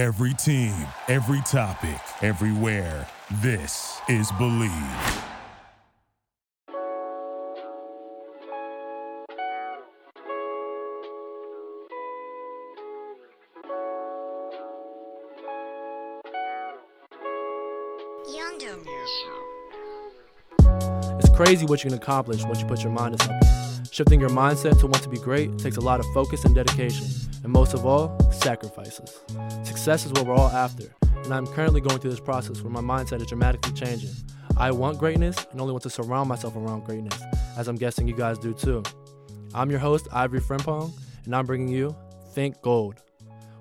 Every team, every topic, everywhere. This is Believe. It's crazy what you can accomplish once you put your mind to something. Shifting your mindset to want to be great takes a lot of focus and dedication, and most of all, sacrifices. Success is what we're all after, and I'm currently going through this process where my mindset is dramatically changing. I want greatness and only want to surround myself around greatness, as I'm guessing you guys do too. I'm your host, Ivory Frimpong, and I'm bringing you Think Gold,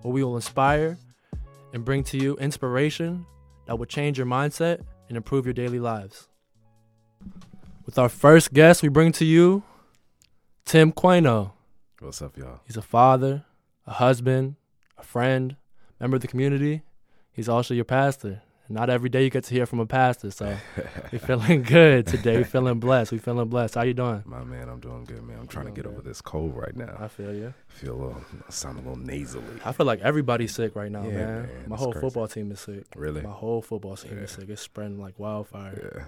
where we will inspire and bring to you inspiration that will change your mindset and improve your daily lives. With our first guest, we bring to you Tim Quano. What's up, y'all? He's a father, a husband, a friend, member of the community. He's also your pastor. Not every day you get to hear from a pastor, so we're feeling good today. We're feeling blessed. We're feeling blessed. How you doing? My man, I'm doing good, man. I'm trying to get good. over this cold right now. I feel you. I feel a little, I sound a little nasally. I feel like everybody's sick right now, Yeah, man. man, My whole crazy. football team is sick. Really? My whole football team is sick. It's spreading like wildfire. Yeah.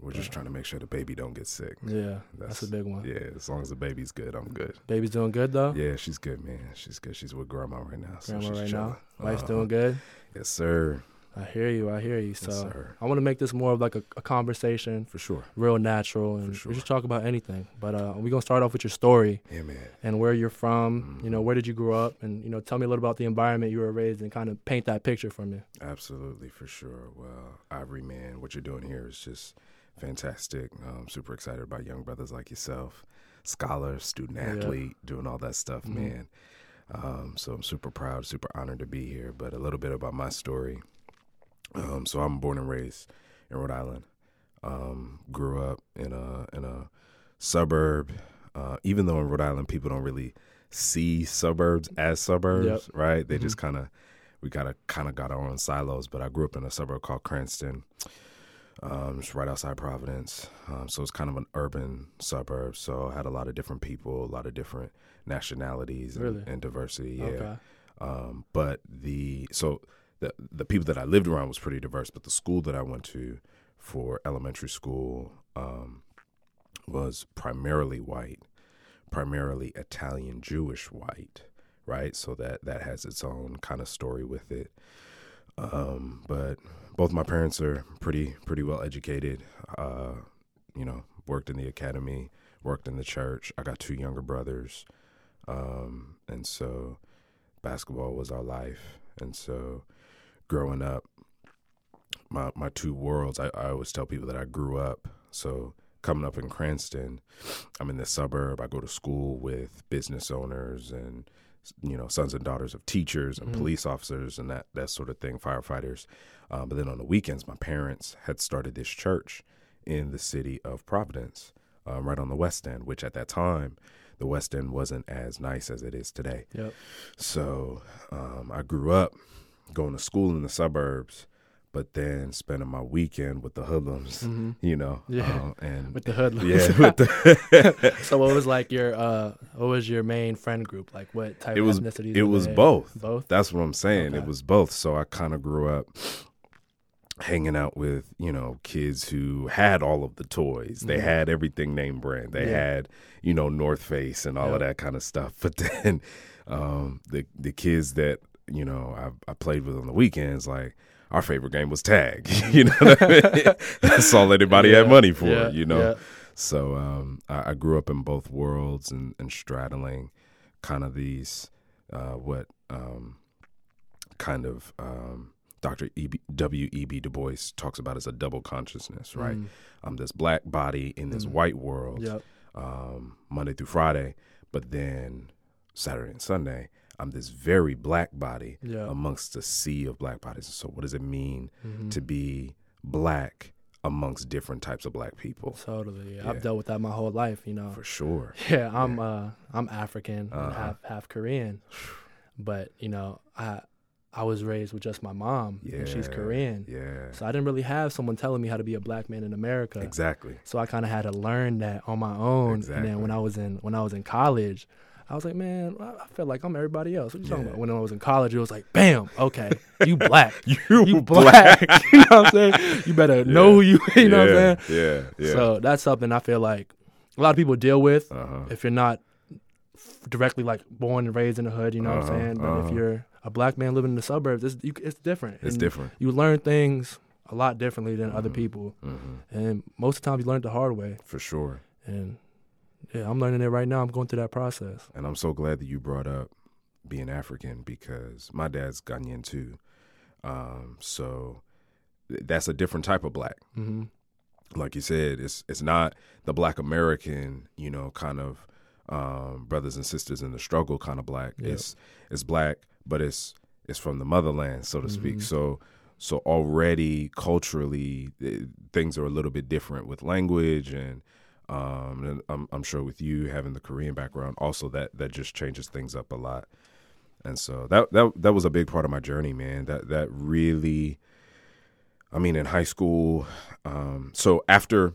We're just trying to make sure the baby don't get sick. Yeah, that's, a big one. Yeah, as long as the baby's good, I'm good. Baby's doing good though. Yeah, she's good, man. She's good. She's with grandma right now. So Grandma right chilling. now. Wife's Uh-huh. doing good. Yes, sir. I hear you. I hear you. So Yes, sir. I want to make this more of like a, a conversation, For sure. real natural, and sure. we just talk about anything. But uh, we're gonna start off with your story Yeah, man. and where you're from. You know, where did you grow up, and you know, tell me a little about the environment you were raised and kind of paint that picture for me. Absolutely, for sure. Well, Ivory, man, what you're doing here is just fantastic. I'm super excited about young brothers like yourself, scholar, student Yeah. athlete, doing all that stuff, Mhm. man. Um, so I'm super proud, super honored to be here. But a little bit about my story. Um, so I'm born and raised in Rhode Island. Um, grew up in a in a suburb. Uh, even though in Rhode Island people don't really see suburbs as suburbs, right? They Mhm. just kind of we got to kind of got our own silos. But I grew up in a suburb called Cranston, um, just right outside Providence. Um, so it's kind of an urban suburb. So I had a lot of different people, a lot of different nationalities and, Really? and diversity. Yeah. Okay. Um, but the so the the people that I lived around was pretty diverse. But the school that I went to for elementary school um, was primarily white, primarily Italian Jewish white, right? So that that has its own kind of story with it. Um, but both my parents are pretty pretty well educated. Uh, you know, worked in the academy, worked in the church. I got two younger brothers, um, and so basketball was our life. And so, growing up, my my two worlds. I, I always tell people that I grew up. So coming up in Cranston, I'm in the suburb. I go to school with business owners and you know sons and daughters of teachers and Mhm. police officers and that that sort of thing, firefighters. Um, but then on the weekends, my parents had started this church in the city of Providence, um, right on the West End, which at that time, the West End wasn't as nice as it is today. Yep. So um, I grew up going to school in the suburbs, but then spending my weekend with the hoodlums, hmm you know. Yeah. uh, and With the hoodlums. yeah, the so what was like your uh what was your main friend group? Like what type It of was- ethnicities? it was both. Both? That's what I'm saying. Okay. It was both. So I kind of grew up hanging out with, you know, kids who had all of the toys. They Mhm. had everything name brand. They Yeah. had, you know, North Face and all of that kind of stuff. But then um, the the kids that, you know, I, I played with on the weekends, like our favorite game was tag. you know what I mean? That's all anybody had money for, yeah, you know. yeah. So um, I, I grew up in both worlds and, and straddling kind of these uh, what um, kind of um, Dr. E.B. W. E.B. Du Bois talks about as a double consciousness, right? Mm, I'm this black body in this Mm. white world, Yep. um, Monday through Friday, but then Saturday and Sunday, I'm this very black body Yeah. amongst a sea of black bodies. So, what does it mean Mhm. to be black amongst different types of black people? Totally. Yeah. Yeah. I've dealt with that my whole life, you know. For sure. Yeah, I'm uh I'm African, Uh-huh. half half Korean. But, you know, I I was raised with just my mom Yeah. and she's Korean. Yeah. So I didn't really have someone telling me how to be a black man in America. Exactly. So I kind of had to learn that on my own. Exactly. And then when I was in when I was in college, I was like, man, I felt like I'm everybody else. What you talking about? When I was in college, it was like, bam, okay, you black. You, You black. you know what I'm saying? You better know who you, you know what I'm saying? Yeah, yeah. So that's something I feel like a lot of people deal with uh-huh. if you're not directly like born and raised in the hood, you know what Uh-huh, I'm saying? But uh-huh. if you're a black man living in the suburbs, it's, you, it's different. it's And different. You learn things a lot differently than other Mhm. people. hmm And most of the time, you learn it the hard way. For sure. And yeah, I'm learning it right now. I'm going through that process. And I'm so glad that you brought up being African because my dad's Ghanaian too. Um, so th- that's a different type of black. hmm Like you said, it's it's not the black American, you know, kind of um, brothers and sisters in the struggle kind of black. Yeah. It's it's black, but it's it's from the motherland, so to speak. Mhm. So so already culturally, eh, things are a little bit different with language and. Um, and I'm, I'm sure with you having the Korean background, also that that just changes things up a lot. And so that that that was a big part of my journey, man. That that really, I mean, in high school. Um, so after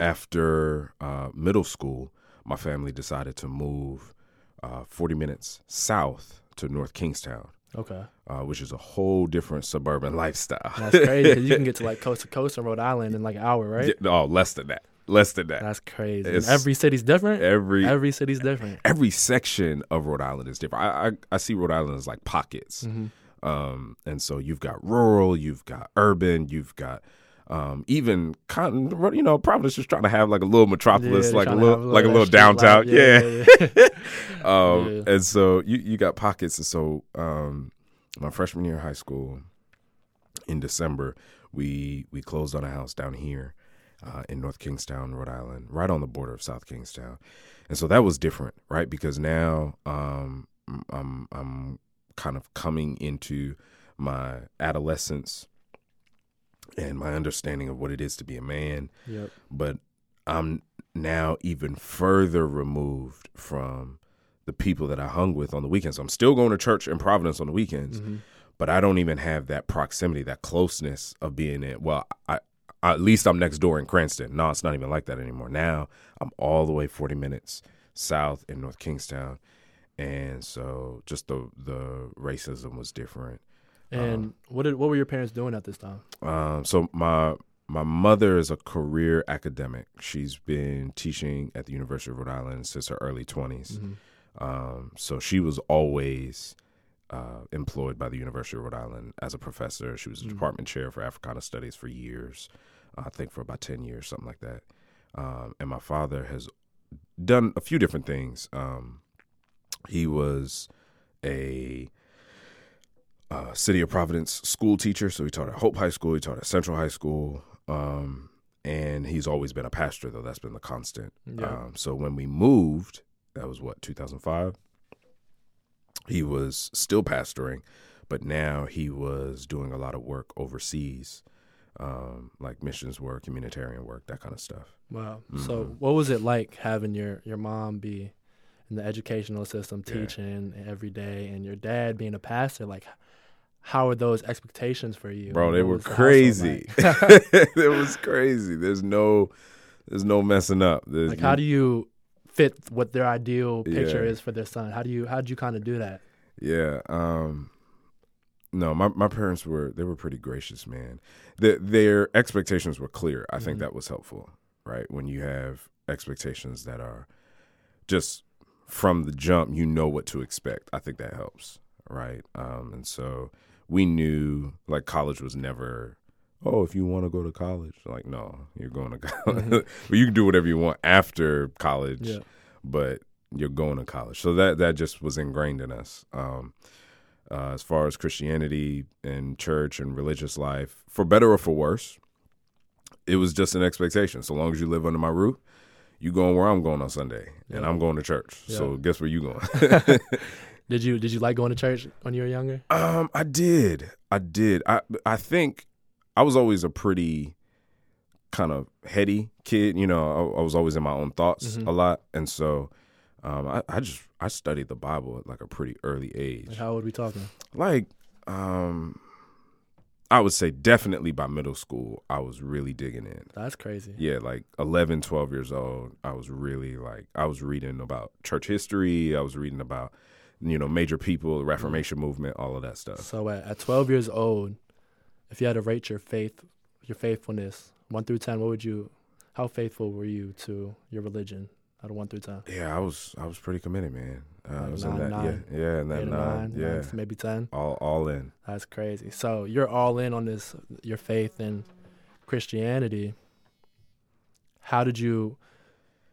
after uh, middle school, my family decided to move uh, 40 minutes south to North Kingstown, Okay. uh, which is a whole different suburban lifestyle. That's crazy. you can get to like coast to coast in Rhode Island in like an hour, right? Yeah, oh, less than that. Less than that. That's crazy. Every city's different. Every Every city's different. every section of Rhode Island is different. I, I I see Rhode Island as like pockets. hmm Um, and so you've got rural, you've got urban, you've got um, even kind you know, Providence is trying to have like a little metropolis, like a little, like a little downtown, yeah. yeah. um, Yeah. And so you you got pockets. And so um, my freshman year of high school, in December, we we closed on a house down here uh, in North Kingstown, Rhode Island, right on the border of South Kingstown. And so that was different, right? Because now um, I'm I'm kind of coming into my adolescence and my understanding of what it is to be a man Yep. but I'm now even further removed from the people that I hung with on the weekends. I'm still going to church in Providence on the weekends, Mhm. but I don't even have that proximity, that closeness of being in. Well, I, at least I'm next door in Cranston. No, it's not even like that anymore. Now I'm all the way 40 minutes south in North Kingstown, and so just the the racism was different. And what did what were your parents doing at this time? Um, so my my mother is a career academic. She's been teaching at the University of Rhode Island since her early 20s. Mhm. Um, so she was always uh, employed by the University of Rhode Island as a professor. She was a Mhm. department chair for Africana Studies for years, I think for about 10 years, something like that. Um, and my father has done a few different things. Um, he was a uh, City of Providence school teacher, so he taught at Hope High School, he taught at Central High School, um, and he's always been a pastor, though that's been the constant. Yeah. Um, so when we moved, that was what 2005. He was still pastoring, but now he was doing a lot of work overseas, um, like missions work, humanitarian work, that kind of stuff. Wow. So Mhm. what was it like having your your mom be in the educational system Yeah. teaching every day and your dad being a pastor like how are those expectations for you? Bro, they What were the crazy. like? it was crazy. There's no, there's no messing up. There's, like how do you fit what their ideal picture Yeah. is for their son? How do you how did you kind of do that? Yeah. Um no, my, my parents were they were pretty gracious, man. The, their expectations were clear. I think Mhm. that was helpful, right? When you have expectations that are just from the jump, you know what to expect. I think that helps, right? Um and so we knew like college was never oh, if you want to go to college, like no, you're going to college. Mhm. but you can do whatever you want after college Yeah. but you're going to college. So that that just was ingrained in us. Um, uh, as far as Christianity and church and religious life, for better or for worse, it was just an expectation. So long as you live under my roof, you going where I'm going on Sunday, and I'm going to church. So guess where you going? Did you did you like going to church when you were younger? Um, I did. I did. I I think I was always a pretty kind of heady kid. You know, I, I was always in my own thoughts Mhm. a lot, and so um, I, I just I studied the Bible at like a pretty early age. Like how old we talking? Like, um, I would say definitely by middle school, I was really digging in. That's crazy. Yeah, like 11, 12 years old, I was really like, I was reading about church history. I was reading about, you know, major people, the Reformation movement, all of that stuff. So at, at 12 years old, if you had to rate your faith, your faithfulness, one through 10, what would you, how faithful were you to your religion out of one through 10? Yeah, I was, I was pretty committed, man. Uh, I was nine, in that, nine, yeah, yeah, in that nine, nine, yeah, nine, maybe 10? all, all in. That's crazy. So you're all in on this, your faith in Christianity. How did you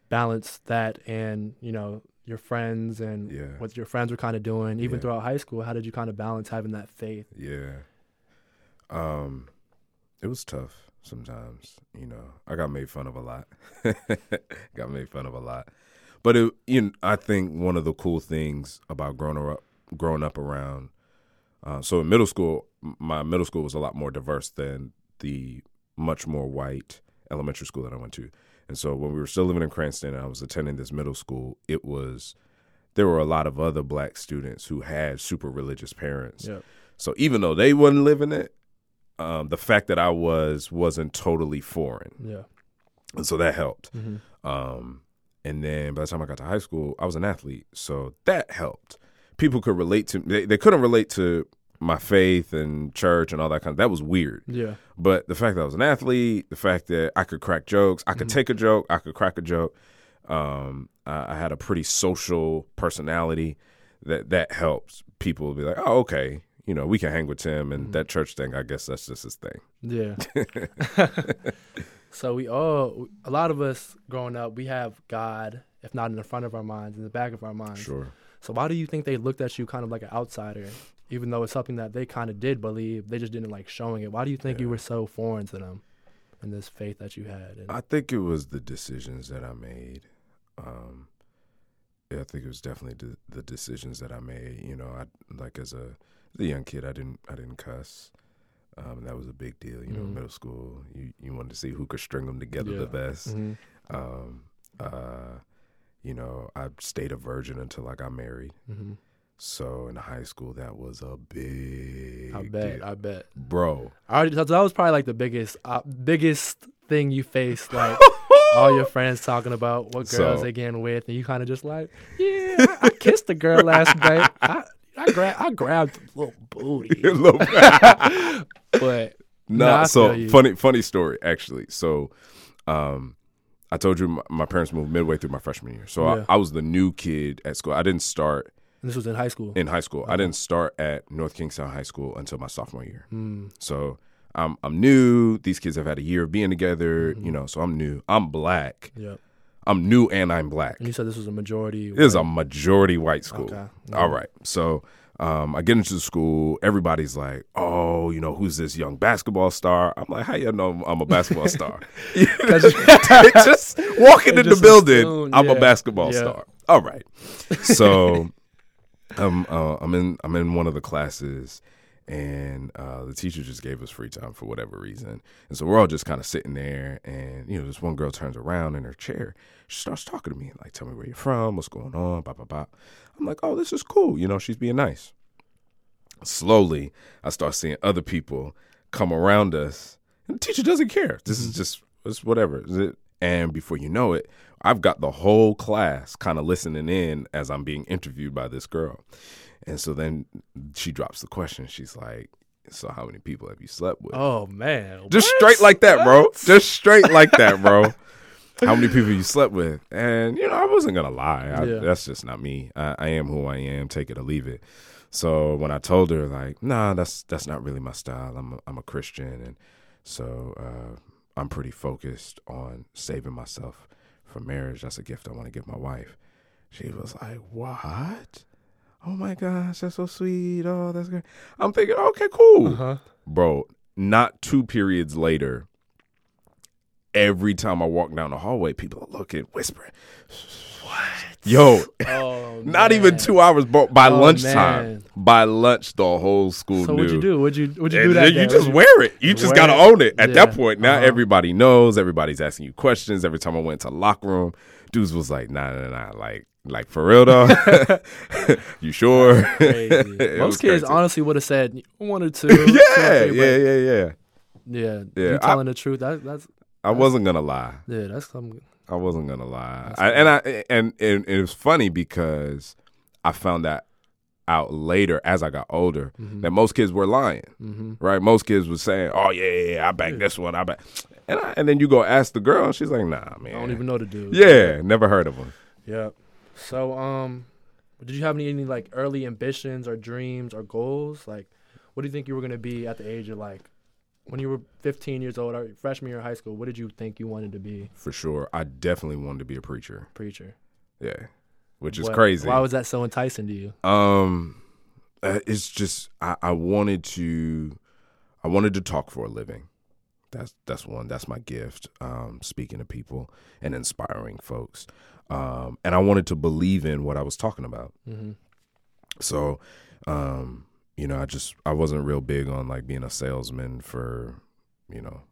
balance that and, you know, your friends and Yeah. what your friends were kind of doing, even Yeah. throughout high school? How did you kind of balance having that faith? Yeah. Um, it was tough sometimes. You know, I got made fun of a lot. got made fun of a lot, but it, you know, I think one of the cool things about growing up, growing up around. Uh, so in middle school, my middle school was a lot more diverse than the much more white elementary school that I went to. And so when we were still living in Cranston and I was attending this middle school, it was there were a lot of other black students who had super religious parents. Yeah. So even though they wasn't living it, um, the fact that I was wasn't totally foreign, Yeah. and so that helped. hmm Um, and then by the time I got to high school, I was an athlete, so that helped. People could relate to they, they couldn't relate to my faith and church and all that kind of that was weird. Yeah. But the fact that I was an athlete, the fact that I could crack jokes, I could Mhm. take a joke, I could crack a joke. Um, I, I had a pretty social personality that that helps people be like, oh, okay, you know, we can hang with Tim and Mhm. that church thing. I guess that's just his thing. Yeah. so we all, a lot of us growing up, we have God, if not in the front of our minds, in the back of our minds. Sure. So why do you think they looked at you kind of like an outsider, even though it's something that they kind of did believe, they just didn't like showing it? Why do you think you were so foreign to them, and this faith that you had? And, I think it was the decisions that I made. Um, yeah, I think it was definitely the, the decisions that I made. You know, I like as a as a young kid, I didn't I didn't cuss. Um, that was a big deal. You know, Mhm. middle school, you you wanted to see who could string them together Yeah. the best. Mhm. Um, uh, you know, I stayed a virgin until I got married. Mhm. So in high school, that was a big. I bet. deal. I bet. bro. I already, so that was probably like the biggest, uh, biggest thing you faced, like all your friends talking about what girls So- they getting with, and you kind of just like, yeah, I, I kissed a girl last night. I I, gra- I grabbed a little booty, Little- but No, Nah, so funny, funny story actually. So, um, I told you my, my parents moved midway through my freshman year, so Yeah. I, I was the new kid at school. I didn't start this was in high school. in high school. I didn't start at North Kingstown High School until my sophomore year. Mm, So I'm I'm new. These kids have had a year of being together, Mhm. you know. So I'm new. I'm black. yep. I'm new and I'm black. And you said this was a majority. This is a majority white school. Okay. All right. So um, I get into the school. Everybody's like, "Oh, you know, who's this young basketball star?" I'm like, "How you know I'm a basketball star?" just walking in the building, assume, I'm a basketball yeah. star. All right. So um, uh, I'm in I'm in one of the classes, and uh, the teacher just gave us free time for whatever reason, and so we're all just kind of sitting there, and you know, this one girl turns around in her chair, she starts talking to me, like, "Tell me where you're from, what's going on?" Blah blah blah. I'm like, "Oh, this is cool," you know, she's being nice. Slowly, I start seeing other people come around us, and the teacher doesn't care. This is just it's whatever. Is it? And before you know it, I've got the whole class kind of listening in as I'm being interviewed by this girl. And so then she drops the question. She's like, "So how many people have you slept with?" Oh man. Just What? straight like that, bro. What? Just straight like that, bro. How many people you slept with? And you know, I wasn't gonna lie. I, Yeah. That's just not me. I, I am who I am. Take it or leave it. So when I told her, like, nah, that's that's not really my style. I'm a, I'm a Christian, and so uh, I'm pretty focused on saving myself for marriage. That's a gift I want to give my wife. She was like, what? Oh my gosh, that's so sweet. Oh, that's great. I'm thinking, okay, cool Uh-huh. bro, not two periods later, every time I walk down the hallway, people are looking, whispering. What? Yo, Oh, not even two hours, bro. By Oh, lunchtime, man. by lunch, the whole school So knew. what'd you do? What'd you What'd you And do that then day? you just wear it. You just Wear gotta it. own it. At that point, now Uh-huh. everybody knows. Everybody's asking you questions. Every time I went to locker room, dudes was like, nah, nah, nah, like, like for real though. you sure? Most kids honestly would have said one or two. two or yeah, yeah, yeah, yeah. yeah. Yeah, You I- telling the truth? That, that's I wasn't gonna lie. yeah. That's some. I wasn't gonna lie. I, and I and, and it was funny because I found that out later as I got older that most kids were lying. Mm-hmm. Right? Most kids were saying, "Oh yeah, yeah, yeah I back this one. I back," and I, and then you go ask the girl, and she's like, "Nah, man, I don't even know the dude. Yeah, never heard of him. Yep. So, um, did you have any, any like early ambitions or dreams or goals? Like, what do you think you were gonna be at the age of like when you were 15 years old or freshman year of high school? What did you think you wanted to be? For sure. I definitely wanted to be a preacher. Preacher. Yeah, which is What- crazy. Why was that so enticing to you? Um, uh, it's just I, I wanted to, I wanted to talk for a living. That's that's one. That's my gift. Um, speaking to people and inspiring folks. Um, and I wanted to believe in what I was talking about. Mm-hmm. So, um, you know, I just I wasn't real big on like being a salesman for, you know,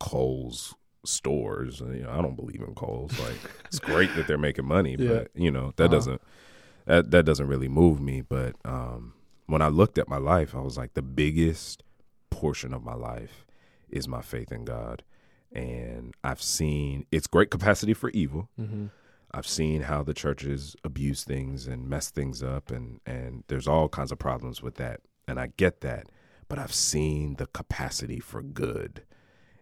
Kohl's stores. You know, I don't believe in Kohl's. Like it's great that they're making money, Yeah. but you know that Uh-huh. doesn't that that doesn't really move me. But um, when I looked at my life, I was like, the biggest portion of my life is my faith in God, and I've seen its great capacity for evil. Mm-hmm. I've seen how the churches abuse things and mess things up, and and there's all kinds of problems with that, and I get that. But I've seen the capacity for good,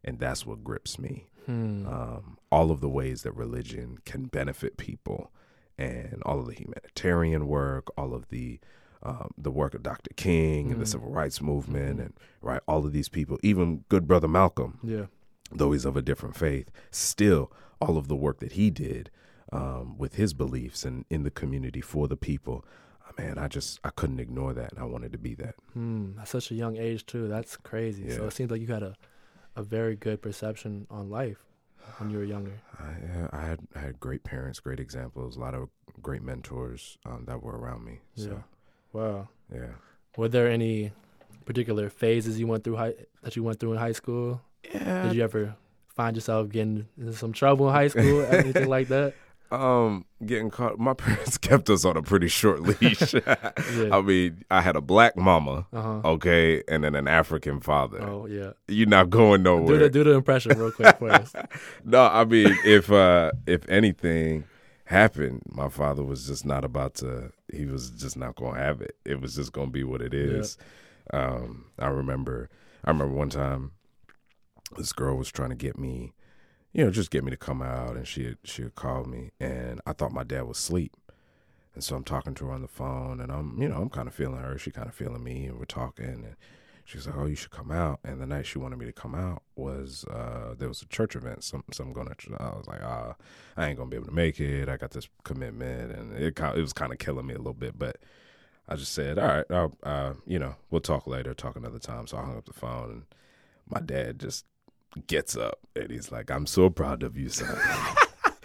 and that's what grips me. Hmm. Um, all of the ways that religion can benefit people, and all of the humanitarian work, all of the um, the work of Dr. King and the Mm. civil rights movement, and right, all of these people, even good brother Malcolm, Yeah. though he's of a different faith, still all of the work that he did um, with his beliefs and in the community for the people. Man, I just I couldn't ignore that, and I wanted to be that. Hmm. At such a young age too. That's crazy. So it seems like you had a, a very good perception on life when you were younger. I, I had I had great parents, great examples, a lot of great mentors um, that were around me. So Yeah. Wow. yeah, Were there any particular phases you went through high, that you went through in high school? yeah. Did you ever find yourself getting into some trouble in high school? anything like that? Um, getting caught. My parents kept us on a pretty short leash. I mean, I had a black mama, Uh huh. okay, and then an African father. Oh yeah. You're not going Do nowhere. the do the impression real quick for us. no, I mean, if uh if anything happened, my father was just not about to. He was just not going to have it. It was just going to be what it is. Um, I remember. I remember one time, this girl was trying to get me, you know, just get me to come out, and she she called me, and I thought my dad was asleep. And so I'm talking to her on the phone, and I'm, you know, I'm kind of feeling her. She kind of feeling me, and we're talking, and she's like, "Oh, you should come out." And the night she wanted me to come out was uh, there was a church event. Some some going to. I was like, "Ah, I ain't gonna be able to make it. I got this commitment, and it it was kind of killing me a little bit." But I just said, "All right, I'll, uh, you know, we'll talk later, talk another time." So I hung up the phone, and my dad just gets up, and he's like, "I'm so proud of you, son."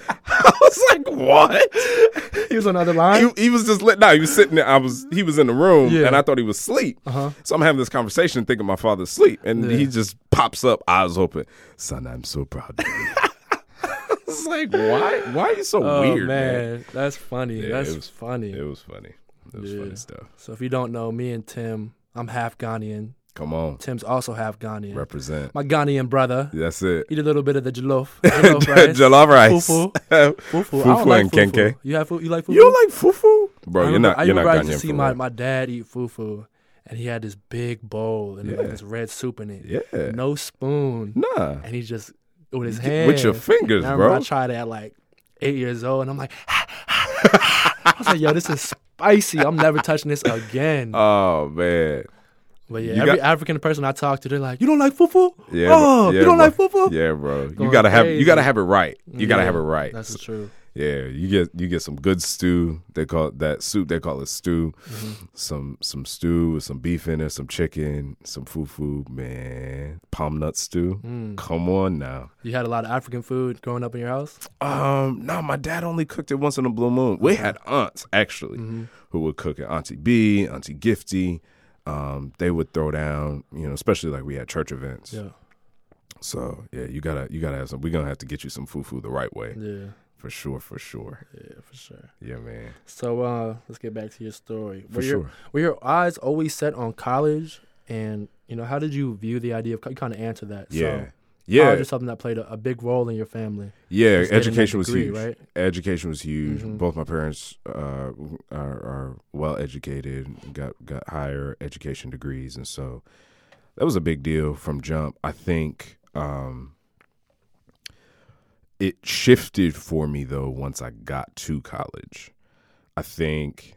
I was like, "What?" He was on the other line. he, he was just lit. No, he was sitting there. I was. He was in the room, Yeah. and I thought he was asleep. Uh huh. So I'm having this conversation, thinking my father's asleep, and Yeah. he just pops up, eyes open. Son, I'm so proud of you. I was like, why? Why are you so Oh weird, man? man, that's funny. Yeah, that's it was- funny. It was funny. It was funny stuff. so if you don't know, me and Tim, I'm half Ghanaian. Come on, Tim's also half Ghanaian. represent. My Ghanaian brother. That's it. Eat a little bit of the jollof. Jollof rice. Jollof rice. Fufu. Fufu. I Fufu like and fufu. kenkey. You have you like fufu? don't like fufu, bro? You're not. I You're not remember I used to see my, my dad eat fufu, and he had this big bowl and like Yeah. this red soup in it. Yeah. No spoon, Nah. and he just with his hands with your fingers, I bro. I tried it at like eight years old, and I'm like, I was like, yo, this is spicy. I'm never touching this again. Oh man. But yeah, you every got- African person I talk to, they're like, you don't like fufu? Yeah. oh, yeah, you don't bro. like fufu? Yeah, bro. You gotta have. You gotta have it right. You gotta have it right. That's true. Yeah, you get you get some good stew. They call it that soup. They call it stew. Mm-hmm. Some some stew with some beef in it, some chicken, some fufu. Man, palm nut stew. Mm. Come on now. You had a lot of African food growing up in your house. Um, no, my dad only cooked it once in a blue moon. We had aunts actually Mm-hmm. who would cook it. Auntie B, Auntie Gifty. Um, they would throw down. You know, especially like we had church events. Yeah, So yeah, you gotta you gotta have some. We're gonna have to get you some fufu the right way yeah. For sure, for sure. Yeah, for sure. Yeah, man. So uh, let's get back to your story. For were your, sure. Were your eyes always set on college? And you know, how did you view the idea of? You kind of answer that. Yeah. So, yeah. College is something that played a, a big role in your family. Yeah, Just education was degree, huge. right? Education was huge. Mhm. Both my parents uh, are, are well educated, got got higher education degrees, and so that was a big deal from jump. I think um, it shifted for me though once I got to college. I think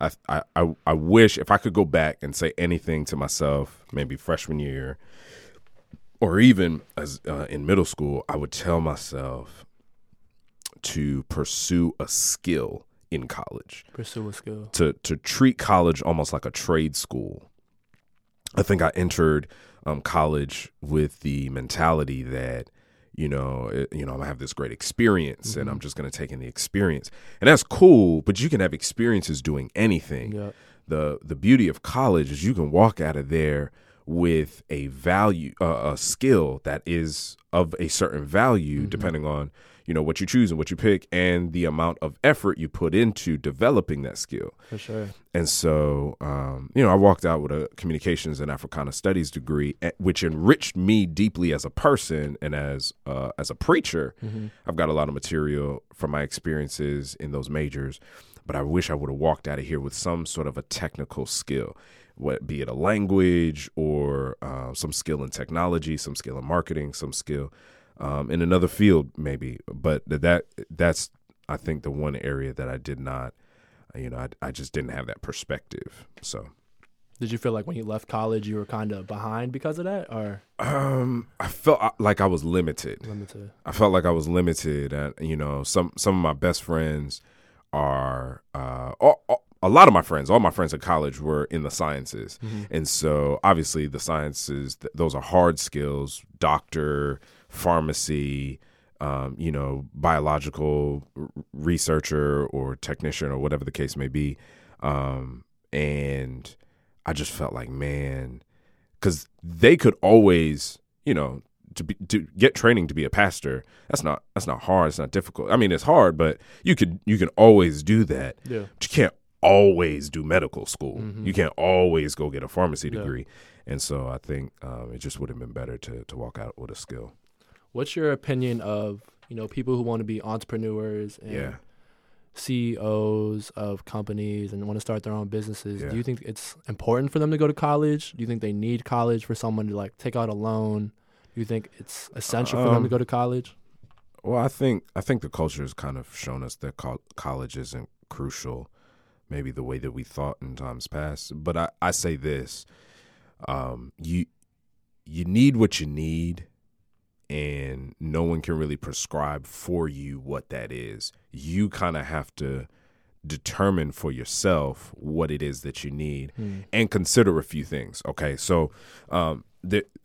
I I I wish if I could go back and say anything to myself, maybe freshman year, or even as uh, in middle school, I would tell myself to pursue a skill in college Pursue a skill. to to treat college almost like a trade school. I think I entered um, college with the mentality that you know it, you know I'm gonna have this great experience and I'm just gonna take in the experience and that's cool. But you can have experiences doing anything Yeah. the the beauty of college is you can walk out of there with a value uh, a skill that is of a certain value depending on you know what you choose and what you pick and the amount of effort you put into developing that skill. For sure. and so um, you know i walked out with a communications and africana studies degree eh, which enriched me deeply as a person and as uh, as a preacher. I've got a lot of material from my experiences in those majors but i wish i would have walked out of here with some sort of a technical skill what be it a language or uh, some skill in technology some skill in marketing some skill um, in another field maybe but that that's i think the one area that i did not you know, I, I just didn't have that perspective. So, Did you feel like when you left college you were kind of behind because of that, or um, I felt uh, like I was limited. limited? I felt like I was limited, and you know, some some of my best friends are uh, all, all- a lot of my friends, all my friends at college were in the sciences, and so obviously the sciences, th- those are hard skills: doctor, pharmacy. Um, you know, biological r- researcher or technician or whatever the case may be. Um, and I just felt like, man, because they could always, you know, to be to get training to be a pastor. That's not that's not hard. It's not difficult. I mean, it's hard, but you could you can always do that. Yeah. But you can't always do medical school. You can't always go get a pharmacy Yeah. degree. And so I think um, it just would have been better to to walk out with a skill. What's your opinion of you know people who want to be entrepreneurs and Yeah. CEOs of companies and want to start their own businesses? Yeah. Do you think it's important for them to go to college? Do you think they need college for someone to like take out a loan? Do you think it's essential for them Um, to go to college? Well, I think I think the culture has kind of shown us that col- college isn't crucial, maybe the way that we thought in times past. But I, I say this: um, you you need what you need, and no one can really prescribe for you what that is. You kind of have to determine for yourself what it is that you need and consider a few things. Okay, so um,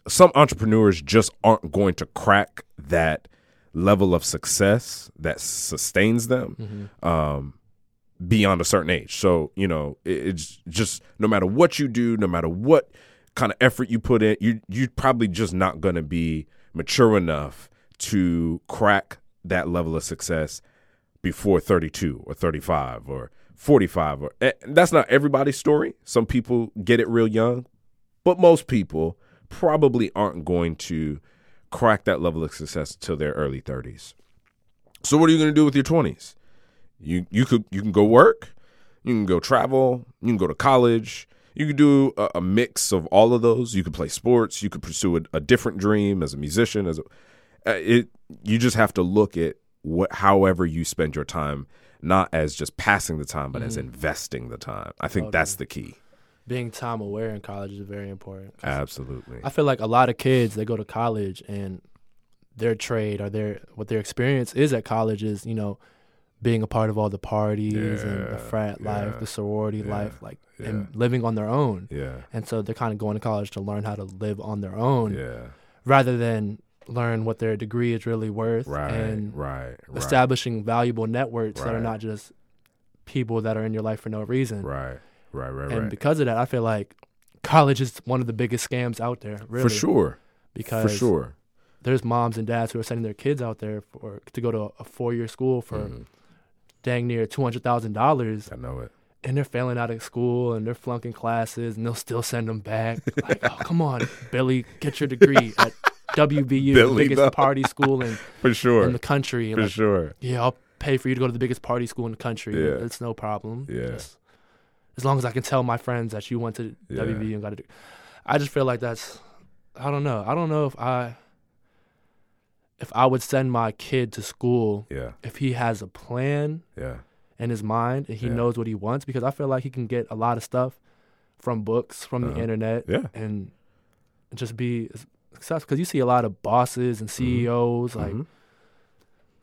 some entrepreneurs just aren't going to crack that level of success that sustains them um, beyond a certain age. So you know, it's just no matter what you do, no matter what kind of effort you put in, you you're probably just not going to be mature enough to crack that level of success before 32 or 35 or 45 or and that's not everybody's story. Some people get it real young but most people probably aren't going to crack that level of success till their early 30s so what are you going to do with your 20s you you could you can go work you can go travel you can go to college. You could do a, a mix of all of those. You could play sports. You could pursue a, a different dream as a musician as a uh, it you just have to look at what however you spend your time not as just passing the time but as investing the time. I think that's the key. Being time aware in college is very important. absolutely. I feel like a lot of kids they go to college and their trade or their what their experience is at college is you know being a part of all the parties and the Yeah, frat life, the sorority yeah, life, like yeah. and living on their own. yeah And so they're kind of going to college to learn how to live on their own yeah rather than learn what their degree is really worth right and right right establishing valuable networks that are not just people that are in your life for no reason. right right right And right because of that, I feel like college is one of the biggest scams out there, really. for sure Because for sure there's moms and dads who are sending their kids out there for to go to a four year school for Mhm. Dang near two hundred thousand dollars, I know it. and they're failing out of school and they're flunking classes, and they'll still send them back. like, oh come on, Billy, get your degree at WVU, Billy, the biggest party school in, For sure. in the country. For Like, sure. yeah, I'll pay for you to go to the biggest party school in the country. Yeah. It's no problem. Yeah. Just- as long as I can tell my friends that you went to Yeah. WVU and got a degree. I just feel like that's I don't know. I don't know if I if I would send my kid to school Yeah. if he has a plan Yeah. in his mind and he Yeah. knows what he wants because I feel like he can get a lot of stuff from books, from the Uh-huh. internet, Yeah. and just be successful. Because you see a lot of bosses and CEOs. Like Mhm.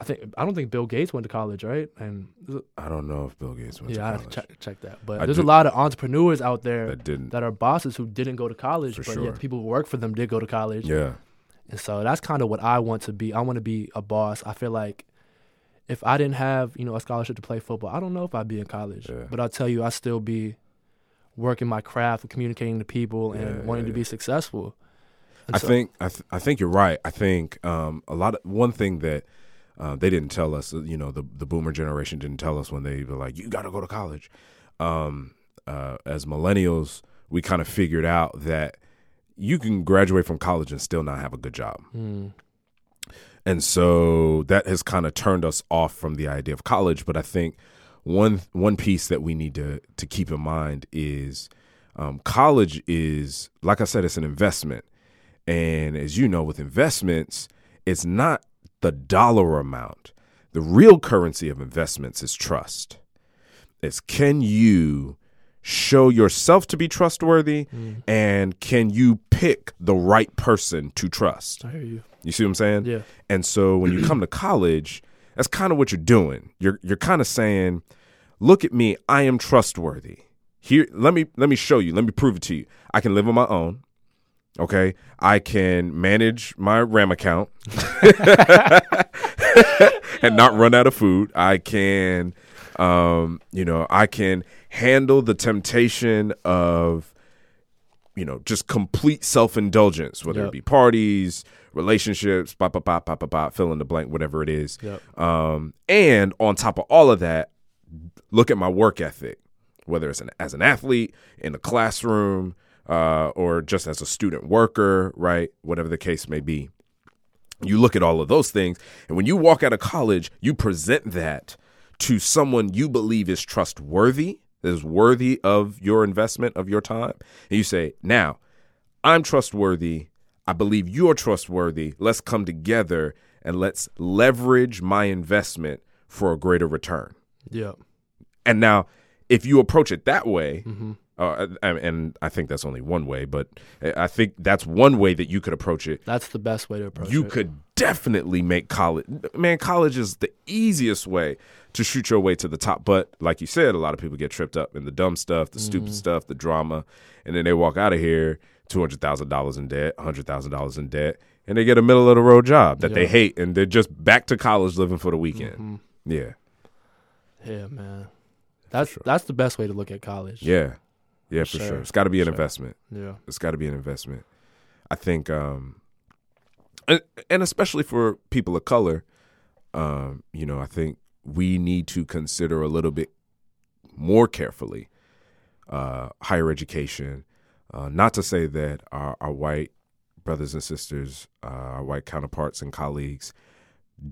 I think I don't think Bill Gates went to college, right? And I don't know if Bill Gates went to college. yeah, I have to check check that. But I there's do- a lot of entrepreneurs out there That didn't. that are bosses who didn't go to college, but sure. yet the people who work for them did go to college. yeah. And so that's kind of what I want to be. I want to be a boss. I feel like if I didn't have, you know, a scholarship to play football, I don't know if I'd be in college. Yeah. But I'll tell you, I still be working my craft, communicating to people, Yeah, and wanting yeah, to be successful. And I so- think I, th- I think you're right. I think um, a lot of one thing that uh, they didn't tell us, you know, the the boomer generation didn't tell us when they were like, "You got to go to college." Um, uh, as millennials, we kind of figured out that you can graduate from college and still not have a good job, Mm, and so that has kind of turned us off from the idea of college. But I think one one piece that we need to to keep in mind is um, college is, like I said, it's an investment. And as you know, with investments, it's not the dollar amount. The real currency of investments is trust. It's can you show yourself to be trustworthy mm. and can you pick the right person to trust? I hear you. You see what I'm saying? Yeah. And so when you come to college, that's kind of what you're doing. You're you're kind of saying, "Look at me, I am trustworthy. Here, let me let me show you. Let me prove it to you. I can live on my own. Okay, I can manage my RAM account and not run out of food. I can, um, you know, I can handle the temptation of, you know, just complete self indulgence, whether Yep. it be parties, relationships, pop, pop, pop, pop, pop, blah, fill in the blank, whatever it is. Yep. Um, and on top of all of that, look at my work ethic, whether it's an, as an athlete, in the classroom, uh, or just as a student worker, right? Whatever the case may be. You look at all of those things, and when you walk out of college, you present that to someone you believe is trustworthy, is worthy of your investment of your time. And you say, Now, I'm trustworthy. I believe you're trustworthy. Let's come together and let's leverage my investment for a greater return. Yeah. And now, if you approach it that way, Mm-hmm. uh, and, and I think that's only one way, but I think that's one way that you could approach it That's the best way to approach you it. could definitely make college man college is the easiest way to shoot your way to the top but like you said a lot of people get tripped up in the dumb stuff the stupid Mm-hmm. stuff the drama and then they walk out of here $200000 in debt $100000 in debt and they get a middle of the road job that they hate and they're just back to college living for the weekend Mhm. yeah Yeah, man. That's sure. that's the best way to look at college. yeah yeah for Sure. sure it's got to be an Sure. investment Yeah. It's got to be an investment. I think, um, and, especially for people of color, um, you know, I think we need to consider a little bit more carefully uh, higher education. Uh, not to say that our, our white brothers and sisters, uh, our white counterparts and colleagues,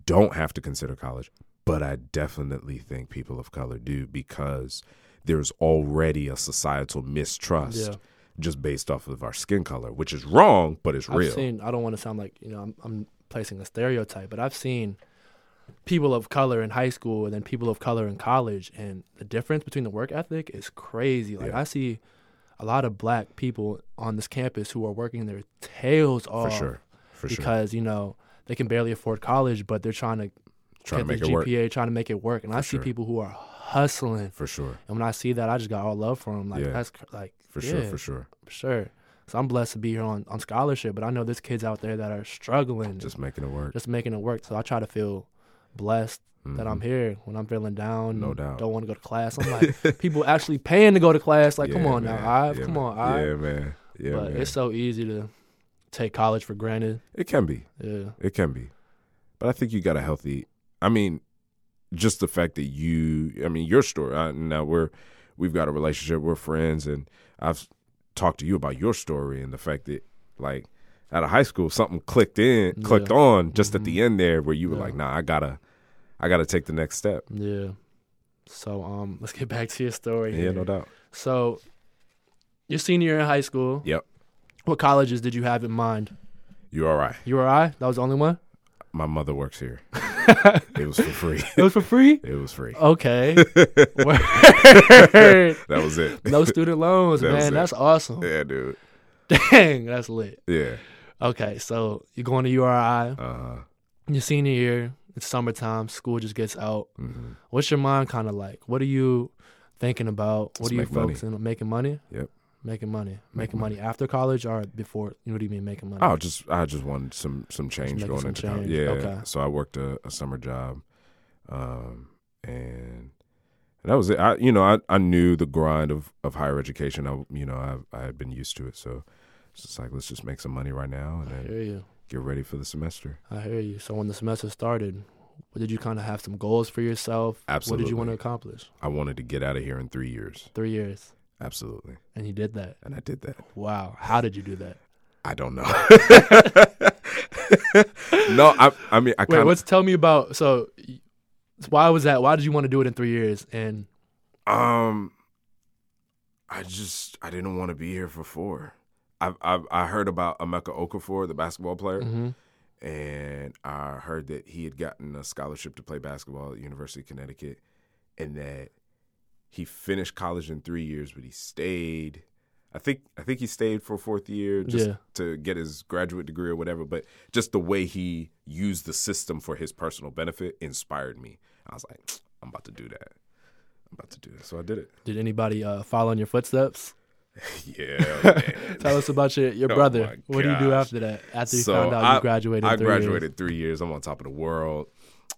don't have to consider college, but I definitely think people of color do because there's already a societal mistrust Yeah. Just based off of our skin color, which is wrong, but it's I've real. seen. I don't want to sound like you know I'm, I'm placing a stereotype, but I've seen people of color in high school and then people of color in college, and the difference between the work ethic is crazy. Like Yeah. I see a lot of black people on this campus who are working their tails off, for sure, for sure. because you know they can barely afford college, but they're trying to Trying to get make the it work GPA, trying to make it work. And I see sure. people who are hustling, for sure, and when I see that, I just got all love for them. Like Yeah. that's like for sure, for sure. for sure. So I'm blessed to be here on, on scholarship, but I know there's kids out there that are struggling, Just making it work. just making it work. So I try to feel blessed that I'm Mhm. here when I'm feeling down. No doubt. Don't want to go to class. I'm like, people actually paying to go to class. Like, come on man. now, Ive, Yeah, come man. on, Ive. Yeah, man. Yeah, but man. it's so easy to take college for granted. It can be. Yeah. It can be. But I think you got a healthy. I mean, just the fact that you. I mean, your story. I, now we're we've got a relationship. We're friends, and I've talked to you about your story and the fact that like out of high school something clicked in, clicked Yeah. on just at Mhm. the end there where you were Yeah. like, nah, I gotta, I gotta take the next step. Yeah. So um, let's get back to your story. Yeah, here. no doubt. So, your senior in high school. Yep. What colleges did you have in mind? Right? URI. That was the only one. My mother works here. it was for free. It was for free. It was free. Okay. That was it. no student loans, That man. That's awesome. Yeah, dude. Dang, that's lit. Yeah. Okay, so you're going to URI. Uh, Your senior year. It's summertime. School just gets out. mhm. What's your mind kind of like? What are you thinking about? What Let's are you make money. focusing on? Making money? Yep. Making money. Making money. after college or before? You know what do you mean making money? Oh, just I just wanted some some change going some into college. Yeah. Okay. So I worked a, a summer job, um, and that was it. I you know I, I knew the grind of, of higher education. I you know I I had been used to it. So it's just like let's just make some money right now and then get ready for the semester. I hear you. So when the semester started, did you kind of have some goals for yourself? Absolutely. What did you want to accomplish? I wanted to get out of here in three years. Three years, Absolutely, and you did that. and I did that. Wow. How did you do that? I don't know. no, I I mean I Wait, kind of let's tell me about. So, why was that? Why did you want to do it in three years? And Um, I just I didn't want to be here for four. I I I heard about Emeka Okafor, the basketball player, Mhm. and I heard that he had gotten a scholarship to play basketball at University of Connecticut, and that he finished college in three years, but he stayed. I think I think he stayed for a fourth year just Yeah. to get his graduate degree or whatever. But just the way he used the system for his personal benefit inspired me. I was like, I'm about to do that. I'm about to do that. So I did it. did anybody uh, follow in your footsteps? Yeah. Tell us about your, your Oh brother. What do you do after that? After you So found out I- you graduated? I three years? graduated three years. I'm on top of the world.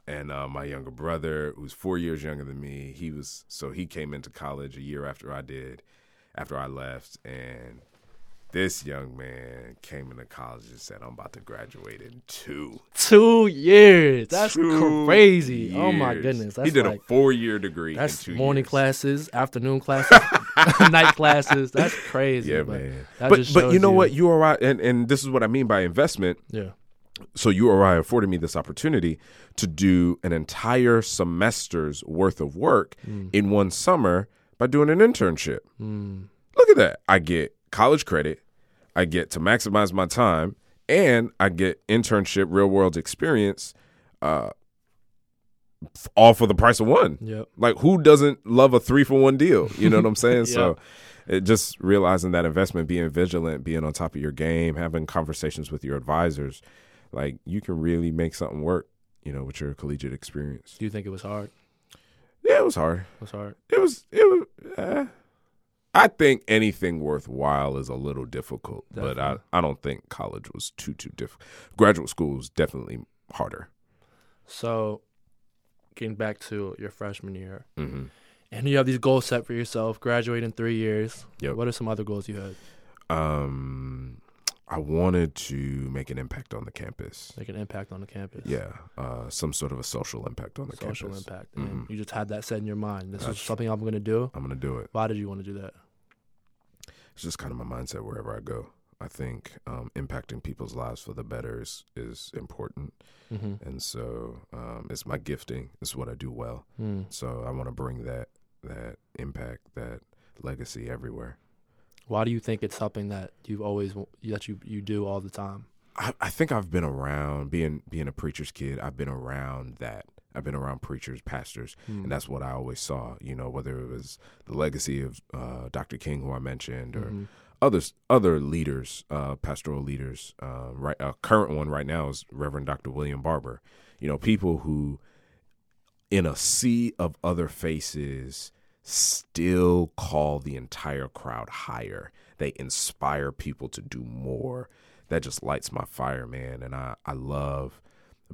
And uh, my younger brother, who's four years younger than me, he was so he came into college a year after I did, after I left. And this young man came into college and said, "I'm about to graduate in two. Two years. That's Two crazy. Oh my goodness. That's he did like, a four year degree. That's morning years. classes, afternoon classes, night classes. That's crazy. Yeah, but man. But but you know you- what? You are right, and and this is what I mean by investment. Yeah. So you URI afforded me this opportunity to do an entire semester's worth of work in one summer by doing an internship. Mm. Look at that. I get college credit, I get to maximize my time, and I get internship real world experience uh all for the price of one. Yep. Like who doesn't love a 3 for 1 deal? You know what I'm saying? So it just realizing that investment, being vigilant, being on top of your game, having conversations with your advisors, like you can really make something work, you know, with your collegiate experience. Do you think it was hard? Yeah, it was hard. It was hard. It was it was uh, I think anything worthwhile is a little difficult, but I, I don't think college was too too difficult. Graduate school was definitely harder. So, getting back to your freshman year, hmm and you have these goals set for yourself, graduate in three years. Yep. What are some other goals you had? Um, I wanted to make an impact on the campus. Make an impact on the campus. Yeah, uh, some sort of a social impact on the Social campus. Social impact. Mhm. you just had that set in your mind. This is something I'm going to do. I'm gonna do it. Why did you want to do that? It's just kind of my mindset wherever I go. I think um, impacting people's lives for the better is, is important, Mm-hmm. and so um, it's my gifting. It's what I do well. Mm. So I want to bring that that impact, that legacy everywhere. Why do you think it's something that you've always that you you do all the time? I, I think I've been around being being a preacher's kid. I've been around that. I've been around preachers, pastors, Mm. and that's what I always saw. You know, whether it was the legacy of uh, Dr. King, who I mentioned, or Mhm. others, other leaders, uh, pastoral leaders. Uh, right, a current one right now is Reverend Dr. William Barber. You know, people who, in a sea of other faces, still call the entire crowd higher. They inspire people to do more. That just lights my fire, man. And I, I love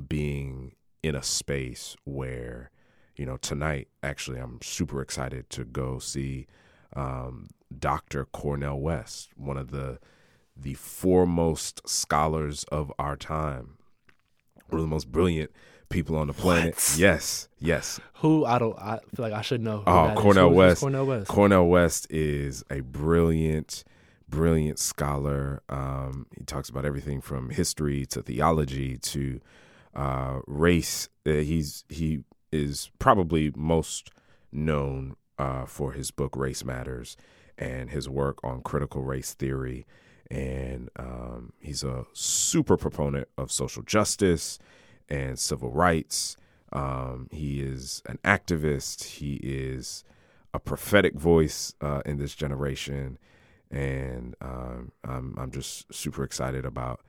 being in a space where, you know, tonight, actually, I'm super excited to go see um, Dr. Cornel West, one of the the foremost scholars of our time, one of the most brilliant people on the planet. What? Yes, yes. Who I don't. I feel like I should know. who Oh. Cornel West. Cornel West. Cornel West is a brilliant, brilliant scholar. Um, he talks about everything from history to theology to uh, race. Uh, he's he is probably most known uh, for his book Race Matters and his work on critical race theory. And um, he's a super proponent of social justice and civil rights. Um, he is an activist. He is a prophetic voice uh, in this generation, and um, I'm I'm just super excited about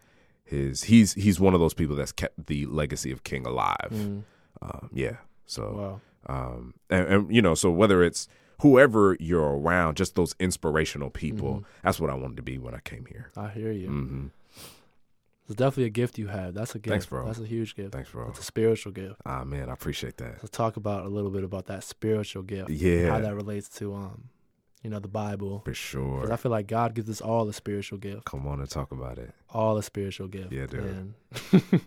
his. He's he's one of those people that's kept the legacy of King alive. Mm, Um, yeah. So wow. um, and, and you know, so whether it's whoever you're around, just those inspirational people. Mhm. That's what I wanted to be when I came here. I hear you. hmm It's definitely a gift you have. That's a gift. Thanks, bro. That's a huge gift. Thanks, bro. It's a spiritual gift. Ah, man, I appreciate that. Let's talk about a little bit about that spiritual gift. Yeah. How that relates to um, you know, the Bible. For Because sure. I feel like God gives us all a spiritual gift. Come on and talk about it. All a spiritual gift. Yeah, dude.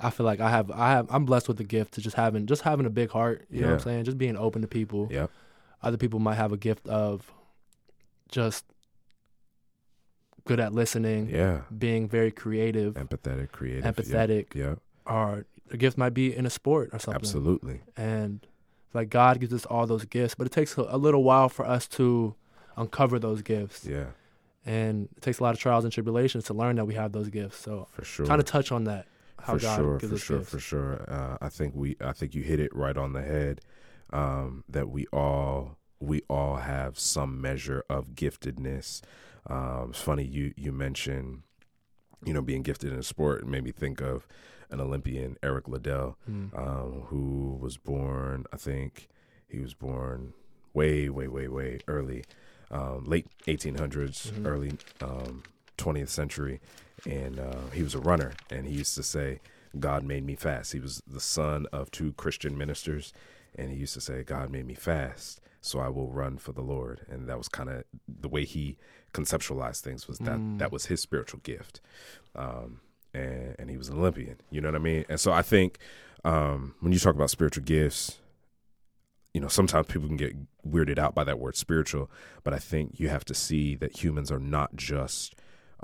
I feel like I have I have I'm blessed with the gift to just having just having a big heart. You know what I'm saying? Just being open to people. Yep. Other people might have a gift of just good at listening, Yeah. being very creative, Empathetic, creative. Empathetic, yeah, or the gift might be in a sport or something. Absolutely. And like God gives us all those gifts, but it takes a, a little while for us to uncover those gifts. Yeah. And it takes a lot of trials and tribulations to learn that we have those gifts. So For sure. kind of touch on that. How for God sure, gives for us sure, gifts. for sure. Uh, I think we, I think you hit it right on the head. Um, that we all, we all have some measure of giftedness. Um, it's funny you you mentioned, you know, being gifted in a sport. It made me think of an Olympian, Eric Liddell, Mm. um, who was born. I think he was born way, way, way, way early, um, late 1800s, Mhm. early um, 20th century, and uh, he was a runner. And he used to say, "God made me fast." He was the son of two Christian ministers, and he used to say, "God made me fast." So I will run for the Lord, and that was kind of the way he conceptualized things. Was that Mm. that was his spiritual gift, um, and and he was an Olympian. You know what I mean? And so I think um, when you talk about spiritual gifts, you know, sometimes people can get weirded out by that word spiritual, but I think you have to see that humans are not just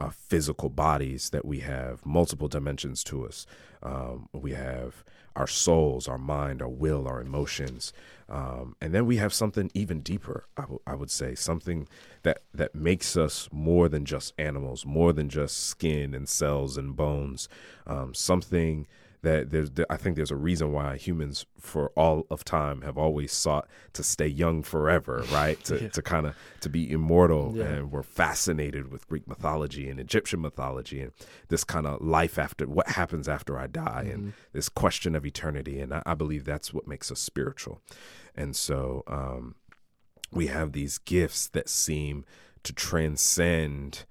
uh, physical bodies, that we have multiple dimensions to us. Um, we have our souls, our mind, our will, our emotions. Um, and then we have something even deeper, I w- I would say, something that, that makes us more than just animals, more than just skin and cells and bones, um, something that there's I think there's a reason why humans for all of time have always sought to stay young forever, right? To Yeah. to kind of to be immortal Yeah. and we're fascinated with Greek mythology and Egyptian mythology and this kind of life after what happens after I die and Mhm. this question of eternity and I, I believe that's what makes us spiritual. And so um we have these gifts that seem to transcend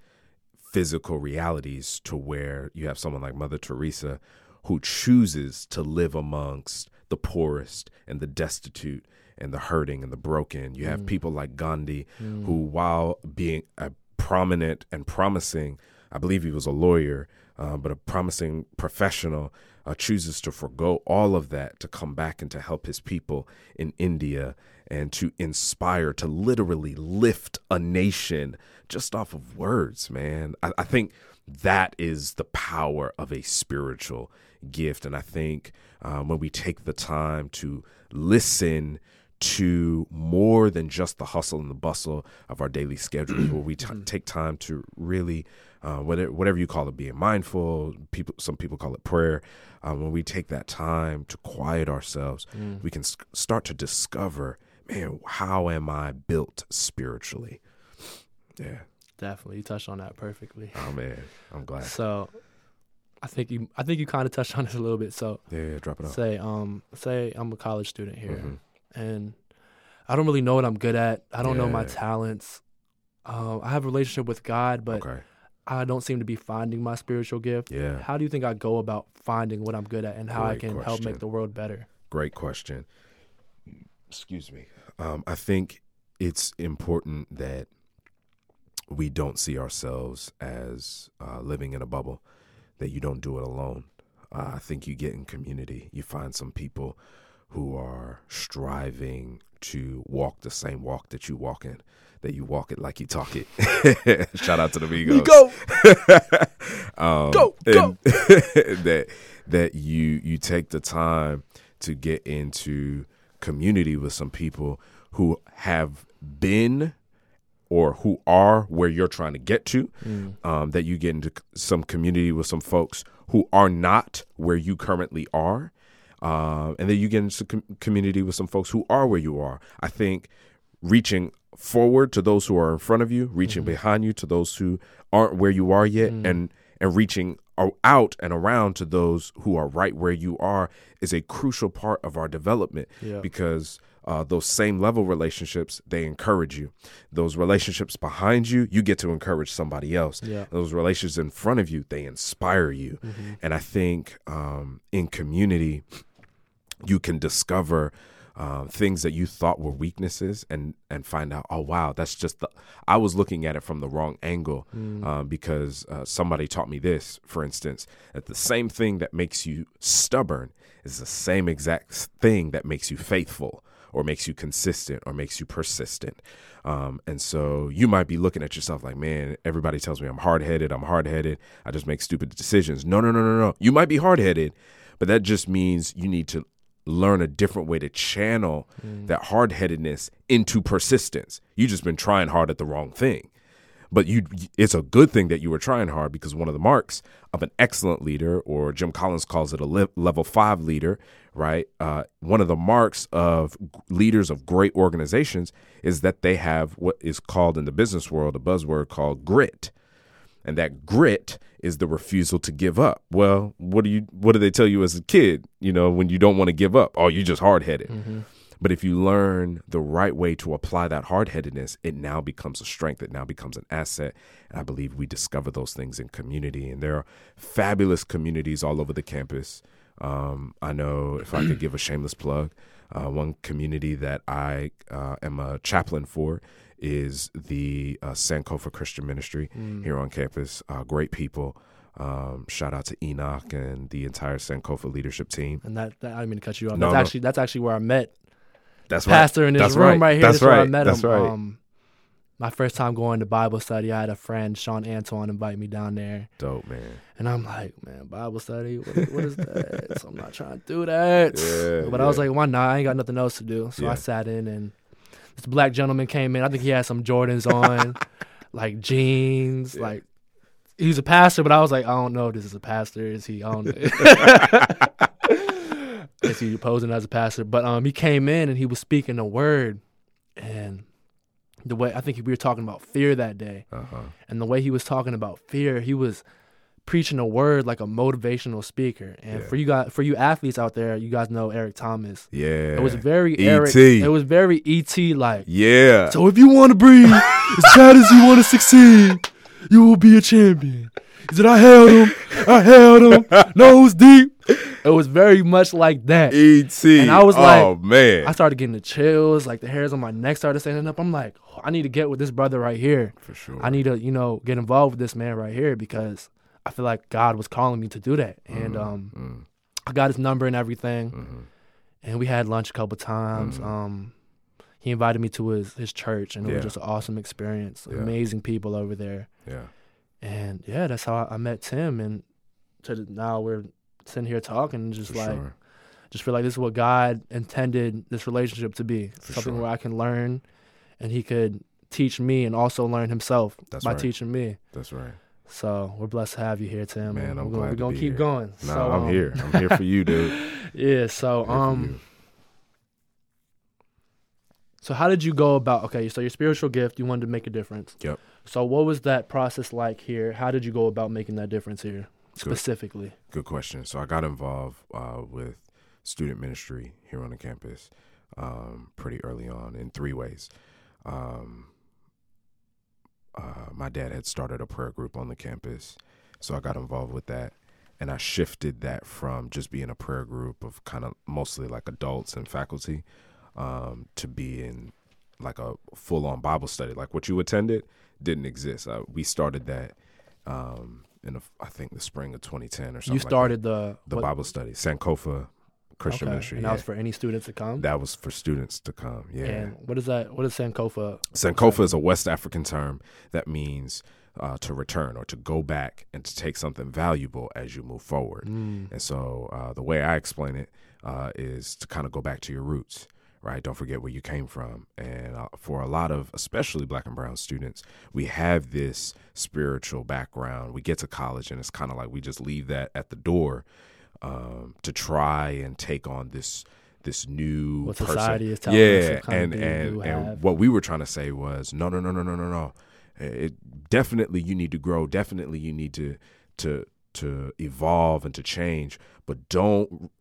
physical realities to where you have someone like Mother Teresa who chooses to live amongst the poorest and the destitute and the hurting and the broken. You have Mm. people like Gandhi Mm. who, while being a prominent and promising, I believe he was a lawyer, uh, but a promising professional, uh, chooses to forego all of that to come back and to help his people in India and to inspire, to literally lift a nation just off of words, man. I, I think that is the power of a spiritual gift. And I think um, when we take the time to listen to more than just the hustle and the bustle of our daily schedules, where we t- take time to really, uh, whatever, whatever you call it, being mindful. People, some people call it prayer. Um, when we take that time to quiet ourselves, Mm. we can s- start to discover, man, how am I built spiritually? Yeah. Definitely, you touched on that perfectly. Oh man, I'm glad. So, I think you, I think you kind of touched on this a little bit. So, Yeah, yeah drop it off. say, um, say I'm a college student here, Mhm. and I don't really know what I'm good at. I don't know my talents. Um, I have a relationship with God, but okay. I don't seem to be finding my spiritual gift. Yeah. How do you think I go about finding what I'm good at and how I Great can help make the world better? Great question. Excuse me. Um, I think it's important that we don't see ourselves as uh, living in a bubble, that you don't do it alone. Uh, I think you get in community. You find some people who are striving to walk the same walk that you walk in, that you walk it like you talk it. Shout out to the Migos. Go, um, go, go. that that you you take the time to get into community with some people who have been or who are where you're trying to get to. Mm. Um, that you get into some community with some folks who are not where you currently are. Um, and then you get into com- community with some folks who are where you are. I think reaching forward to those who are in front of you, reaching Mm-hmm. behind you to those who aren't where you are yet, Mm. and and reaching out and around to those who are right where you are is a crucial part of our development Yeah. because uh, those same level relationships they encourage you. Those relationships behind you you get to encourage somebody else. Yeah. those relationships in front of you they inspire you. Mm-hmm. and i think um, in community you can discover um, things that you thought were weaknesses and and find out oh wow that's just the i was looking at it from the wrong angle um, because uh, somebody taught me this for instance that the same thing that makes you stubborn is the same exact thing that makes you faithful or makes you consistent or makes you persistent um, and so you might be looking at yourself like man everybody tells me i'm hard-headed i'm hard-headed i just make stupid decisions no no no no no you might be hard-headed but that just means you need to learn a different way to channel that hard headedness into persistence. You've just been trying hard at the wrong thing. But you it's a good thing that you were trying hard because one of the marks of an excellent leader, or Jim Collins calls it a le- level five leader, right? Uh, one of the marks of leaders of great organizations is that they have what is called in the business world a buzzword called grit and that grit is the refusal to give up. Well, what do you what do they tell you as a kid, you know, when you don't want to give up? Oh, you're just hard-headed. But if you learn the right way to apply that hard-headedness, it now becomes a strength, it now becomes an asset. And I believe we discover those things in community and there are fabulous communities all over the campus. Um, I know if I could give a shameless plug, uh, one community that I uh, am a chaplain for is the uh, Sankofa Christian Ministry here on campus. Uh, great people. Um, shout out to Enoch and the entire Sankofa leadership team. And that, that I didn't mean to cut you off. No, that's no. actually that's actually where I met That's pastor in this That's room right, here. That's That's where I right. met That's him. right. Um, my first time going to Bible study, I had a friend, Sean Antoine, invite me down there. Dope, man. And I'm like, man, Bible study? What, what is that? so I'm not trying to do that. Yeah, but I was like, why not? I ain't got nothing else to do. So Yeah. I sat in and this black gentleman came in. I think he had some Jordans on, like jeans, Yeah. like he's a pastor, but I was like, I don't know if this is a pastor. Is he I he posing as a pastor? But um he came in and he was speaking a word and the way I think we were talking about fear that day. Uh huh. And the way he was talking about fear, he was preaching a word like a motivational speaker. And Yeah. for you guys, for you athletes out there, you guys know Eric Thomas. Yeah. It was very E.T.. Eric. It was very ET like. Yeah. So if you want to breathe as bad as you want to succeed, you will be a champion. He said, I held him. I held him. Nose deep. It was very much like that. E.T. And I was oh like- man. I started getting the chills, like the hairs on my neck started standing up. I'm like, oh, I need to get with this brother right here. For sure. I need to, you know, get involved with this man right here because I feel like God was calling me to do that. And um, Mm, I got his number and everything, mhm. and we had lunch a couple times. Mhm. Um, he invited me to his his church, and it Yeah. was just an awesome experience. Yeah. Amazing people over there, Yeah. and yeah, that's how I, I met Tim. And to the, now we're sitting here talking, and just For like sure. just feel like this is what God intended this relationship to be. For Something sure. where I can learn, and he could teach me, and also learn himself That's by right. teaching me. That's right. So we're blessed to have you here, Tim. Man, I'm we're gonna, we're gonna keep here. going. No, so, I'm um, here. I'm here for you, dude. Yeah. So um, so how did you go about? Okay, so your spiritual gift, you wanted to make a difference. Yep. So what was that process like here? How did you go about making that difference here specifically? Good question. So I got involved uh, with student ministry here on the campus um, pretty early on in three ways. Um, uh, my dad had started a prayer group on the campus, so I got involved with that. And I shifted that from just being a prayer group of kind of mostly like adults and faculty um, to being like a full on Bible study like what you attended didn't exist. Uh, we started that um, in the, I think the spring of 2010 or something. You started like the the what- Bible study, Sankofa Christian okay, Ministry. and yeah. that was for any students to come. That was for students to come. Yeah. And what is that? What is Sankofa? Sankofa is a West African term that means uh, to return or to go back and to take something valuable as you move forward. Mm. And so uh, the way I explain it uh, is to kind of go back to your roots, right? Don't forget where you came from. And uh, for a lot of, especially black and brown students, we have this spiritual background. We get to college and it's kind of like we just leave that at the door um, to try and take on this this new What person. society is telling us yeah, and and and what we were trying to say was no, no, no, no, no, no, no. It definitely you need to grow. Definitely you need to to to evolve and to change, but don't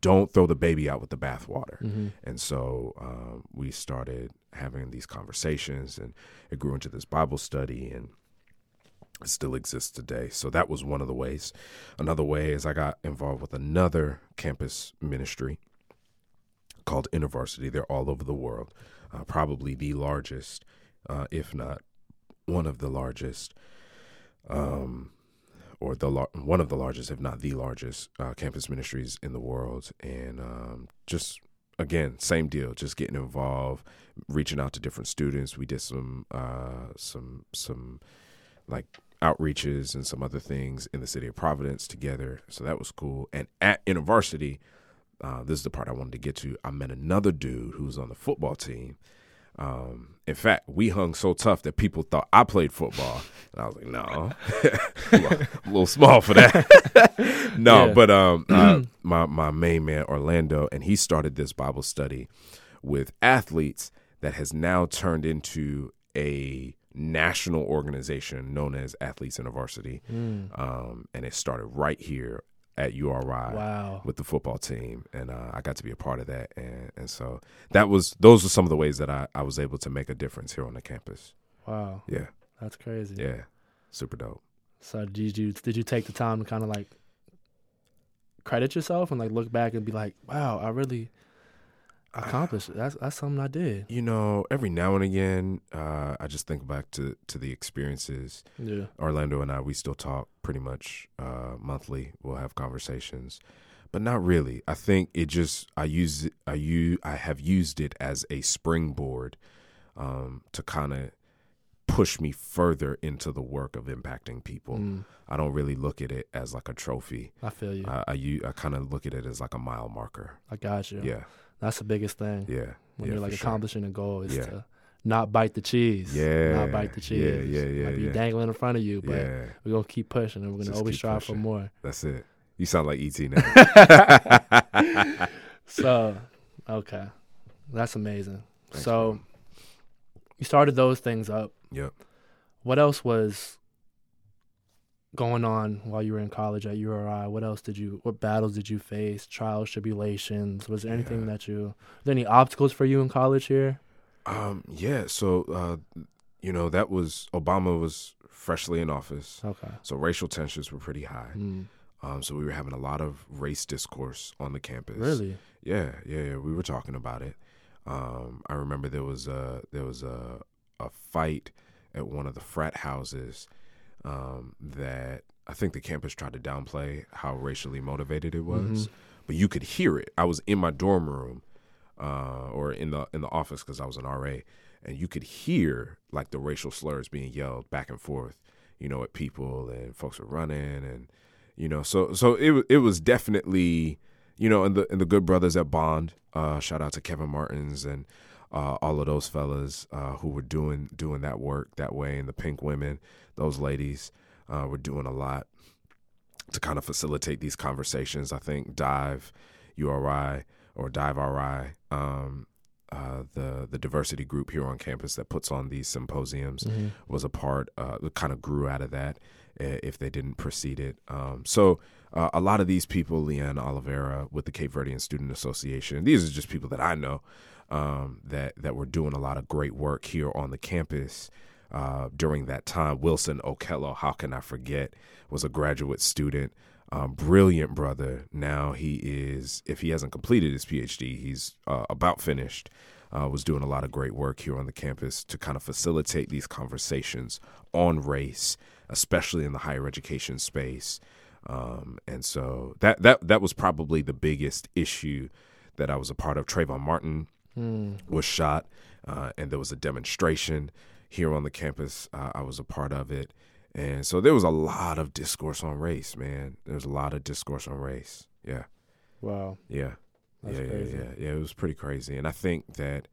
don't throw the baby out with the bathwater. Mhm. And so um, we started having these conversations, and it grew into this Bible study, and it still exists today. So that was one of the ways. Another way is I got involved with another campus ministry called InterVarsity. They're all over the world, uh, probably the largest, uh, if not one of the largest, um, or the lar- one of the largest, if not the largest, uh, campus ministries in the world. And um, just again, same deal, just getting involved, reaching out to different students. We did some uh, some some like outreaches and some other things in the city of Providence together. So that was cool. And at university, uh, this is the part I wanted to get to. I met another dude who was on the football team. Um, in fact, we hung so tough that people thought I played football, and I was like, "No, a little small for that." no, Yeah. but um, uh, my my main man Orlando, and he started this Bible study with athletes that has now turned into a national organization known as Athletes University, Mm. um, and it started right here at URI Wow. with the football team, and uh, I got to be a part of that, and and so that was those were some of the ways that I, I was able to make a difference here on the campus. Wow. Yeah, That's crazy. yeah, super dope. So did you did you take the time to kind of like credit yourself and like look back and be like, wow, I really accomplished. That's that's something I did. You know, every now and again, uh, I just think back to to the experiences. Yeah. Orlando and I, we still talk pretty much uh, monthly. We'll have conversations, but not really. I think it just I use it, I use I have used it as a springboard um, to kind of push me further into the work of impacting people. Mm, I don't really look at it as like a trophy. I feel you. I I, I kind of look at it as like a mile marker. I got you. Yeah, That's the biggest thing yeah, when yeah, you're like for sure. accomplishing a goal is Yeah. to not bite the cheese. Yeah, Not bite the cheese. yeah, yeah, yeah, Might be yeah. dangling in front of you, but we're gonna keep pushing and we're gonna Just always strive for more. that's it. You sound like ET now. So, okay, that's amazing. Thanks, so, man. you started those things up. Yep. What else was going on while you were in college at URI? What else did you? What battles did you face? Trials, tribulations? Was there anything Yeah. that you? There any obstacles for you in college here? Um, yeah, so uh, you know, that was Obama was freshly in office. Okay. So racial tensions were pretty high. Mm, Um, so we were having a lot of race discourse on the campus. really? Yeah, yeah, yeah. We were talking about it. Um, I remember there was a there was a a fight at one of the frat houses um, that I think the campus tried to downplay how racially motivated it was, Mhm. but you could hear it. I was in my dorm room uh, or in the in the office because I was an RA, and you could hear like the racial slurs being yelled back and forth, you know, at people and folks were running and you know, so so it it was definitely you know, and the and the good brothers at Bond, uh, shout out to Kevin Martins and uh, all of those fellas uh, who were doing doing that work that way, and the Pink Women, those ladies uh, were doing a lot to kind of facilitate these conversations. I think Dive URI or Dive RI, um, uh, the the diversity group here on campus that puts on these symposiums Mhm. was a part. Uh, it kind of grew out of that if they didn't precede it. Um, so uh, a lot of these people, Leanne Oliveira with the Cape Verdean Student Association, these are just people that I know um, that that were doing a lot of great work here on the campus. Uh, during that time, Wilson Okello, how can I forget, was a graduate student, um, brilliant brother. Now he is, if he hasn't completed his PhD, he's uh, about finished. uh, was doing a lot of great work here on the campus to kind of facilitate these conversations on race, especially in the higher education space. Um, and so that that that was probably the biggest issue that I was a part of. Trayvon Martin was shot, uh, and there was a demonstration here on the campus. Uh, I was a part of it, and so there was a lot of discourse on race. Man, there was a lot of discourse on race. Yeah, Wow. yeah, That's yeah, crazy. yeah, yeah, yeah. It was pretty crazy, and I think that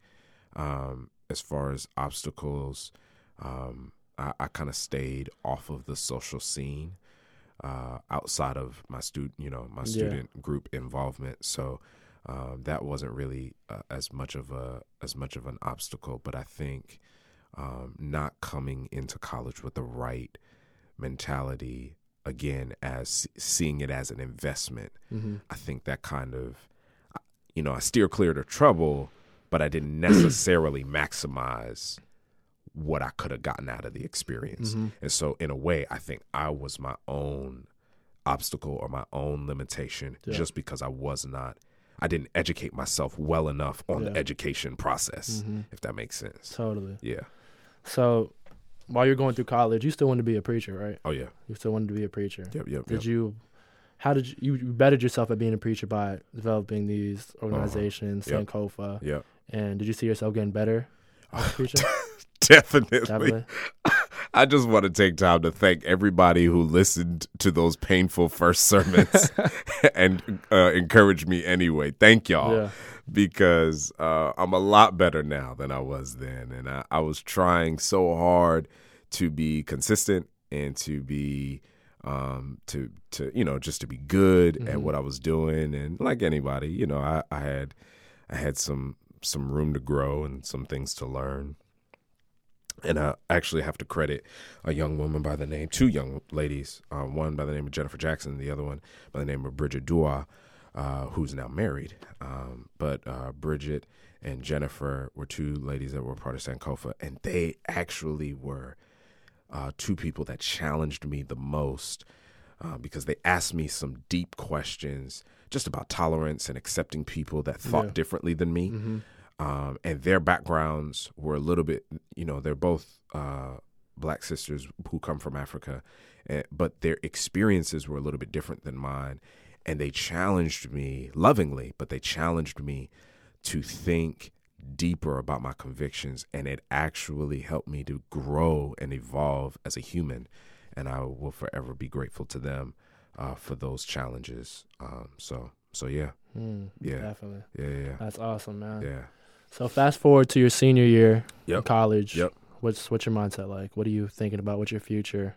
um, as far as obstacles, um, I, I kind of stayed off of the social scene uh, outside of my student, you know, my Yeah. student group involvement. So um, that wasn't really uh, as much of a as much of an obstacle. But I think um, not coming into college with the right mentality again as seeing it as an investment Mm-hmm. I think that kind of, you know, I steer clear of trouble, but I didn't necessarily maximize what I could have gotten out of the experience. Mm-hmm. And so, in a way, I think I was my own obstacle or my own limitation Yeah. just because I was not, I didn't educate myself well enough on Yeah. the education process, Mm-hmm. if that makes sense. Totally. Yeah. So, while you're going through college, you still wanted to be a preacher, right? Oh, yeah. You still wanted to be a preacher. Yep, yep, Did yep. you? How did you, you bettered yourself at being a preacher by developing these organizations, Uh-huh. Yep. Sankofa, Yep. and did you see yourself getting better as a preacher? Definitely. Definitely. I just want to take time to thank everybody who listened to those painful first sermons and uh, encouraged me anyway. Thank y'all Yeah. because uh, I'm a lot better now than I was then. And I, I was trying so hard to be consistent and to be. Um, to to you know just to be good at Mhm. what I was doing and like anybody you know I, I had I had some some room to grow and some things to learn and I actually have to credit a young woman by the name, two young ladies, uh, one by the name of Jennifer Jackson, the other one by the name of Bridget Dua, uh, who's now married. Um, but uh, Bridget and Jennifer were two ladies that were part of Sankofa, and they actually were uh, two people that challenged me the most uh, because they asked me some deep questions just about tolerance and accepting people that thought Yeah. differently than me Mm-hmm. Um, and their backgrounds were a little bit, you know, they're both uh, black sisters who come from Africa, eh, but their experiences were a little bit different than mine. And they challenged me lovingly, but they challenged me to think deeper about my convictions. And it actually helped me to grow and evolve as a human. And I will forever be grateful to them uh, for those challenges. Um, so, so yeah, Mm, Yeah. Definitely. yeah, yeah, That's awesome, man. yeah. So fast forward to your senior year in college. Yep. What's what's your mindset like? What are you thinking about? What's your future?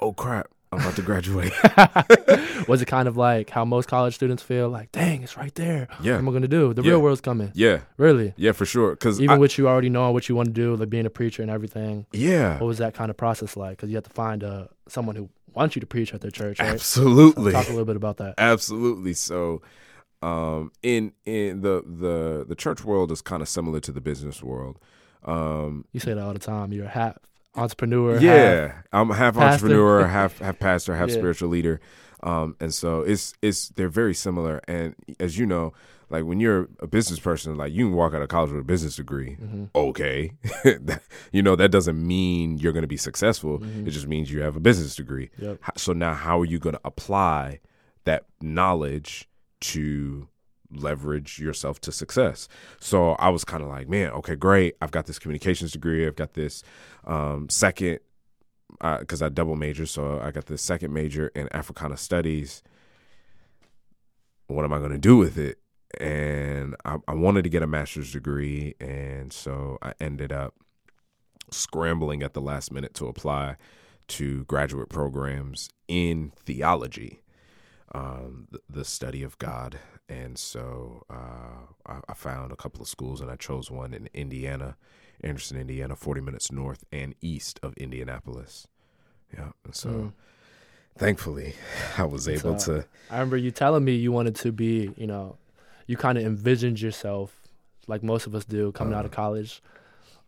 Oh crap! I'm about to graduate. Was it kind of like how most college students feel? Like, dang, it's right there. Yeah. What am I gonna do? The Yeah. real world's coming. yeah, Really? yeah, for sure. Because Even with you already knowing what you want to do, like being a preacher and everything. yeah, What was that kind of process like? Because you have to find uh, someone who wants you to preach at their church, right? So absolutely, talk a little bit about that. absolutely. So, um, in in the the the church world is kind of similar to the business world. Um, You say that all the time. You're a half entrepreneur. half- yeah, I'm half pastor. entrepreneur, half half pastor, half Yeah. spiritual leader. Um, and so it's it's they're very similar. And as you know, like when you're a business person, like you can walk out of college with a business degree. Mhm. Okay, That- you know that doesn't mean you're going to be successful. Mhm. It just means you have a business degree. Yep. So now, how are you going to apply that knowledge to leverage yourself to success? So I was kind of like, man, okay, great. I've got this communications degree. I've got this um, second because I double major, so I got this second major in Africana Studies. What am I going to do with it? And I, I wanted to get a master's degree, and so I ended up scrambling at the last minute to apply to graduate programs in theology, um, the, the study of God. And so uh, I, I found a couple of schools, and I chose one in Indiana, Anderson, Indiana, 40 minutes north and east of Indianapolis. Yeah. And so Mm. thankfully, I was able to. I remember you telling me you wanted to be, you know, you kind of envisioned yourself, like most of us do, coming out of Uh-huh. college,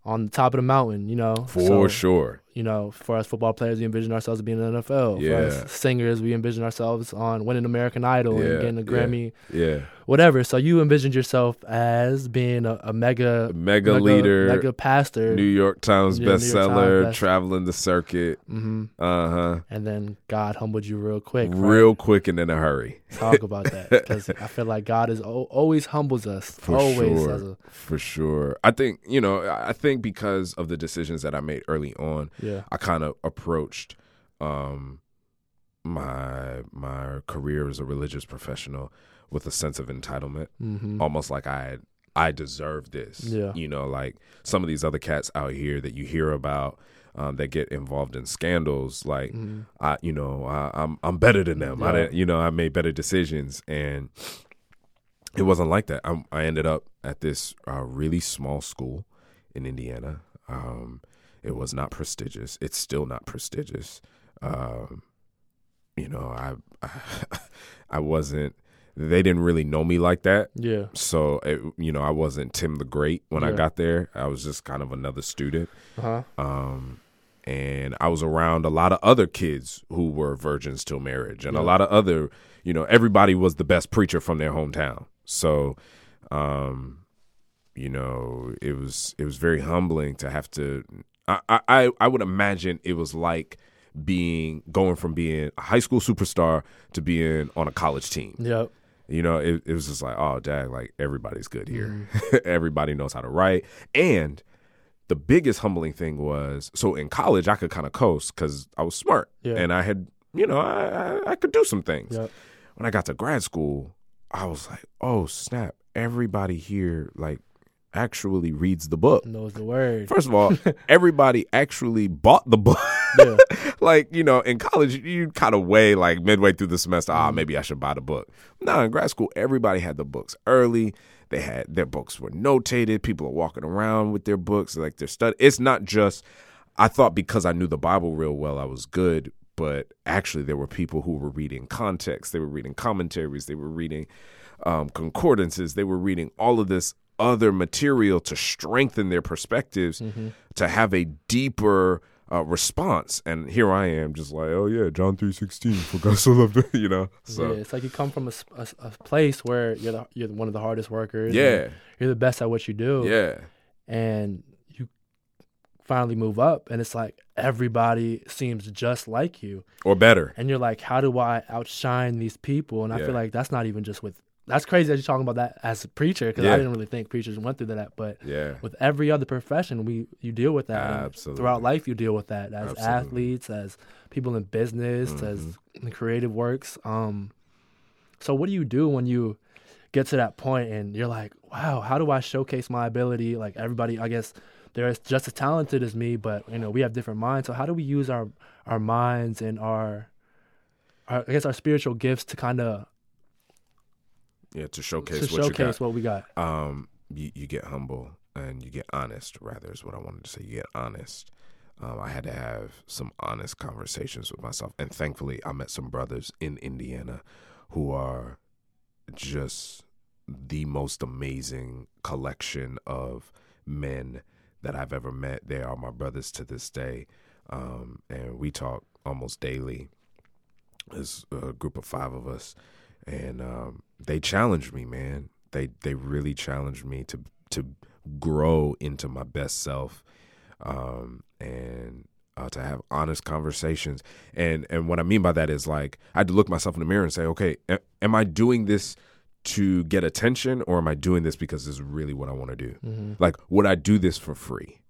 on the top of the mountain, you know. For So, sure. You know, for us football players, we envision ourselves being in the NFL. Yeah. For us singers, we envision ourselves on winning American Idol Yeah, and getting a. Grammy, Yeah. whatever. So you envisioned yourself as being a, a mega, Mega, leader, mega pastor, New York Times Yeah, bestseller, best- traveling the circuit. hmm Uh huh. and then God humbled you real quick. right? Real quick and in a hurry. talk about that because I feel like God is o- always humbles us. For always sure. as a For sure. I think, you know, I I think because of the decisions that I made early on, yeah. I kind of approached um my my career as a religious professional with a sense of entitlement, hmm almost like I I deserve this. Yeah. You know, like some of these other cats out here that you hear about um, that get involved in scandals, like hmm I, you know, I, I'm I'm better than them. I didn't, you know, I made better decisions, and it wasn't like that. I, I ended up at this uh, really small school in Indiana. Um, it was not prestigious. It's still not prestigious. Um, you know, I, I I wasn't. They didn't really know me like that. Yeah. So, it, you know, I wasn't Tim the Great when I got there. I was just kind of another student Uh huh. um, and I was around a lot of other kids who were virgins till marriage, and a lot of other, you know, everybody was the best preacher from their hometown. So, um, you know, it was it was very humbling to have to. I I I would imagine it was like being going from being a high school superstar to being on a college team. Yep. You know, it, it was just like, oh, dad, like everybody's good here. Mm-hmm. Everybody knows how to write. And the biggest humbling thing was, so in college, I could kind of coast because I was smart Yeah. and I had, you know, I, I, I could do some things. Yep. When I got to grad school, I was like, oh, snap. Everybody here, like, actually reads the book. Knows the word. First of all, everybody actually bought the book. Yeah. like, you know, in college, you kind of weigh like midway through the semester, Mm-hmm. ah, maybe I should buy the book. No, in grad school, everybody had the books early. They had their books were notated. People are walking around with their books, like they're studying. It's not just, I thought because I knew the Bible real well, I was good. But actually, there were people who were reading context. They were reading commentaries. They were reading um, concordances. They were reading all of this other material to strengthen their perspectives, Mm-hmm. to have a deeper uh, response. And here I am, just like, oh yeah, John three sixteen. For God so loved, you know. So yeah, it's like you come from a place where you're the, you're one of the hardest workers. yeah, you're the best at what you do. yeah, and you finally move up, and it's like everybody seems just like you, or better. and you're like, how do I outshine these people? And I Yeah. feel like that's not even just with. That's crazy that you're talking about that as a preacher because Yeah. I didn't really think preachers went through that, but Yeah, with every other profession, we you deal with that. Absolutely. Throughout life, you deal with that as Absolutely. athletes, as people in business, as Mm-hmm. in creative works. Um, so what do you do when you get to that point and you're like, wow, how do I showcase my ability? Like everybody, I guess they're just as talented as me, but you know we have different minds. So how do we use our our minds and our, our I guess our spiritual gifts to kind of yeah. To showcase to what showcase what we got? um you, you get humble and you get honest rather is what i wanted to say. You get honest. Um, i had to have some honest conversations with myself. And thankfully i met some brothers in indiana who are just the most amazing collection of men that i've ever met. They are my brothers to this day. Um, and we talk almost daily. There's a group of five of us. And um, they challenged me man. They they really challenged me to to grow into my best self um, and uh, to have honest conversations. And and what I mean by that is like I had to look myself in the mirror and say okay a- am I doing this to get attention or am I doing this because this is really what I want to do? Mm-hmm. like would I do this for free?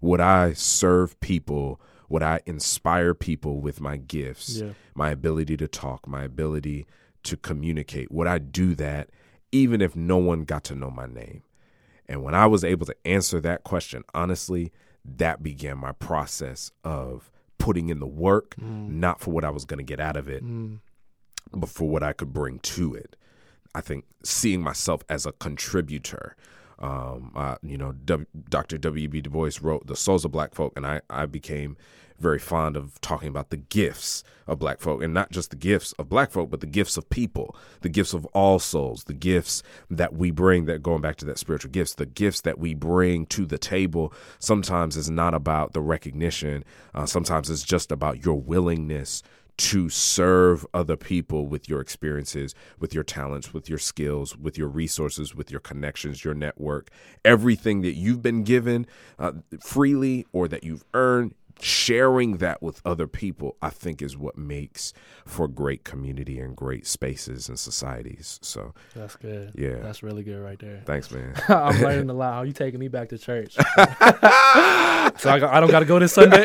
Would I serve people? Would I inspire people with my gifts Yeah. my ability to talk, my ability to communicate. Would I do that even if no one got to know my name? And when I was able to answer that question honestly, that began my process of putting in the work, not for what I was going to get out of it, Mm. but for what I could bring to it. I think seeing myself as a contributor, Um, uh, you know, w, Dr. W.B. Du Bois wrote "The Souls of Black Folk," and I I became very fond of talking about the gifts of black folk and not just the gifts of black folk but the gifts of people the gifts of all souls the gifts that we bring that going back to that spiritual gifts the gifts that we bring to the table sometimes is not about the recognition uh, sometimes it's just about your willingness to serve other people with your experiences, with your talents, with your skills, with your resources, with your connections, your network, everything that you've been given uh, freely or that you've earned, sharing that with other people, I think is what makes for great community and great spaces and societies. So that's good. Yeah. That's really good right there. Thanks, man. I'm learning a lot. How you taking me back to church? so I, I don't got to go this Sunday.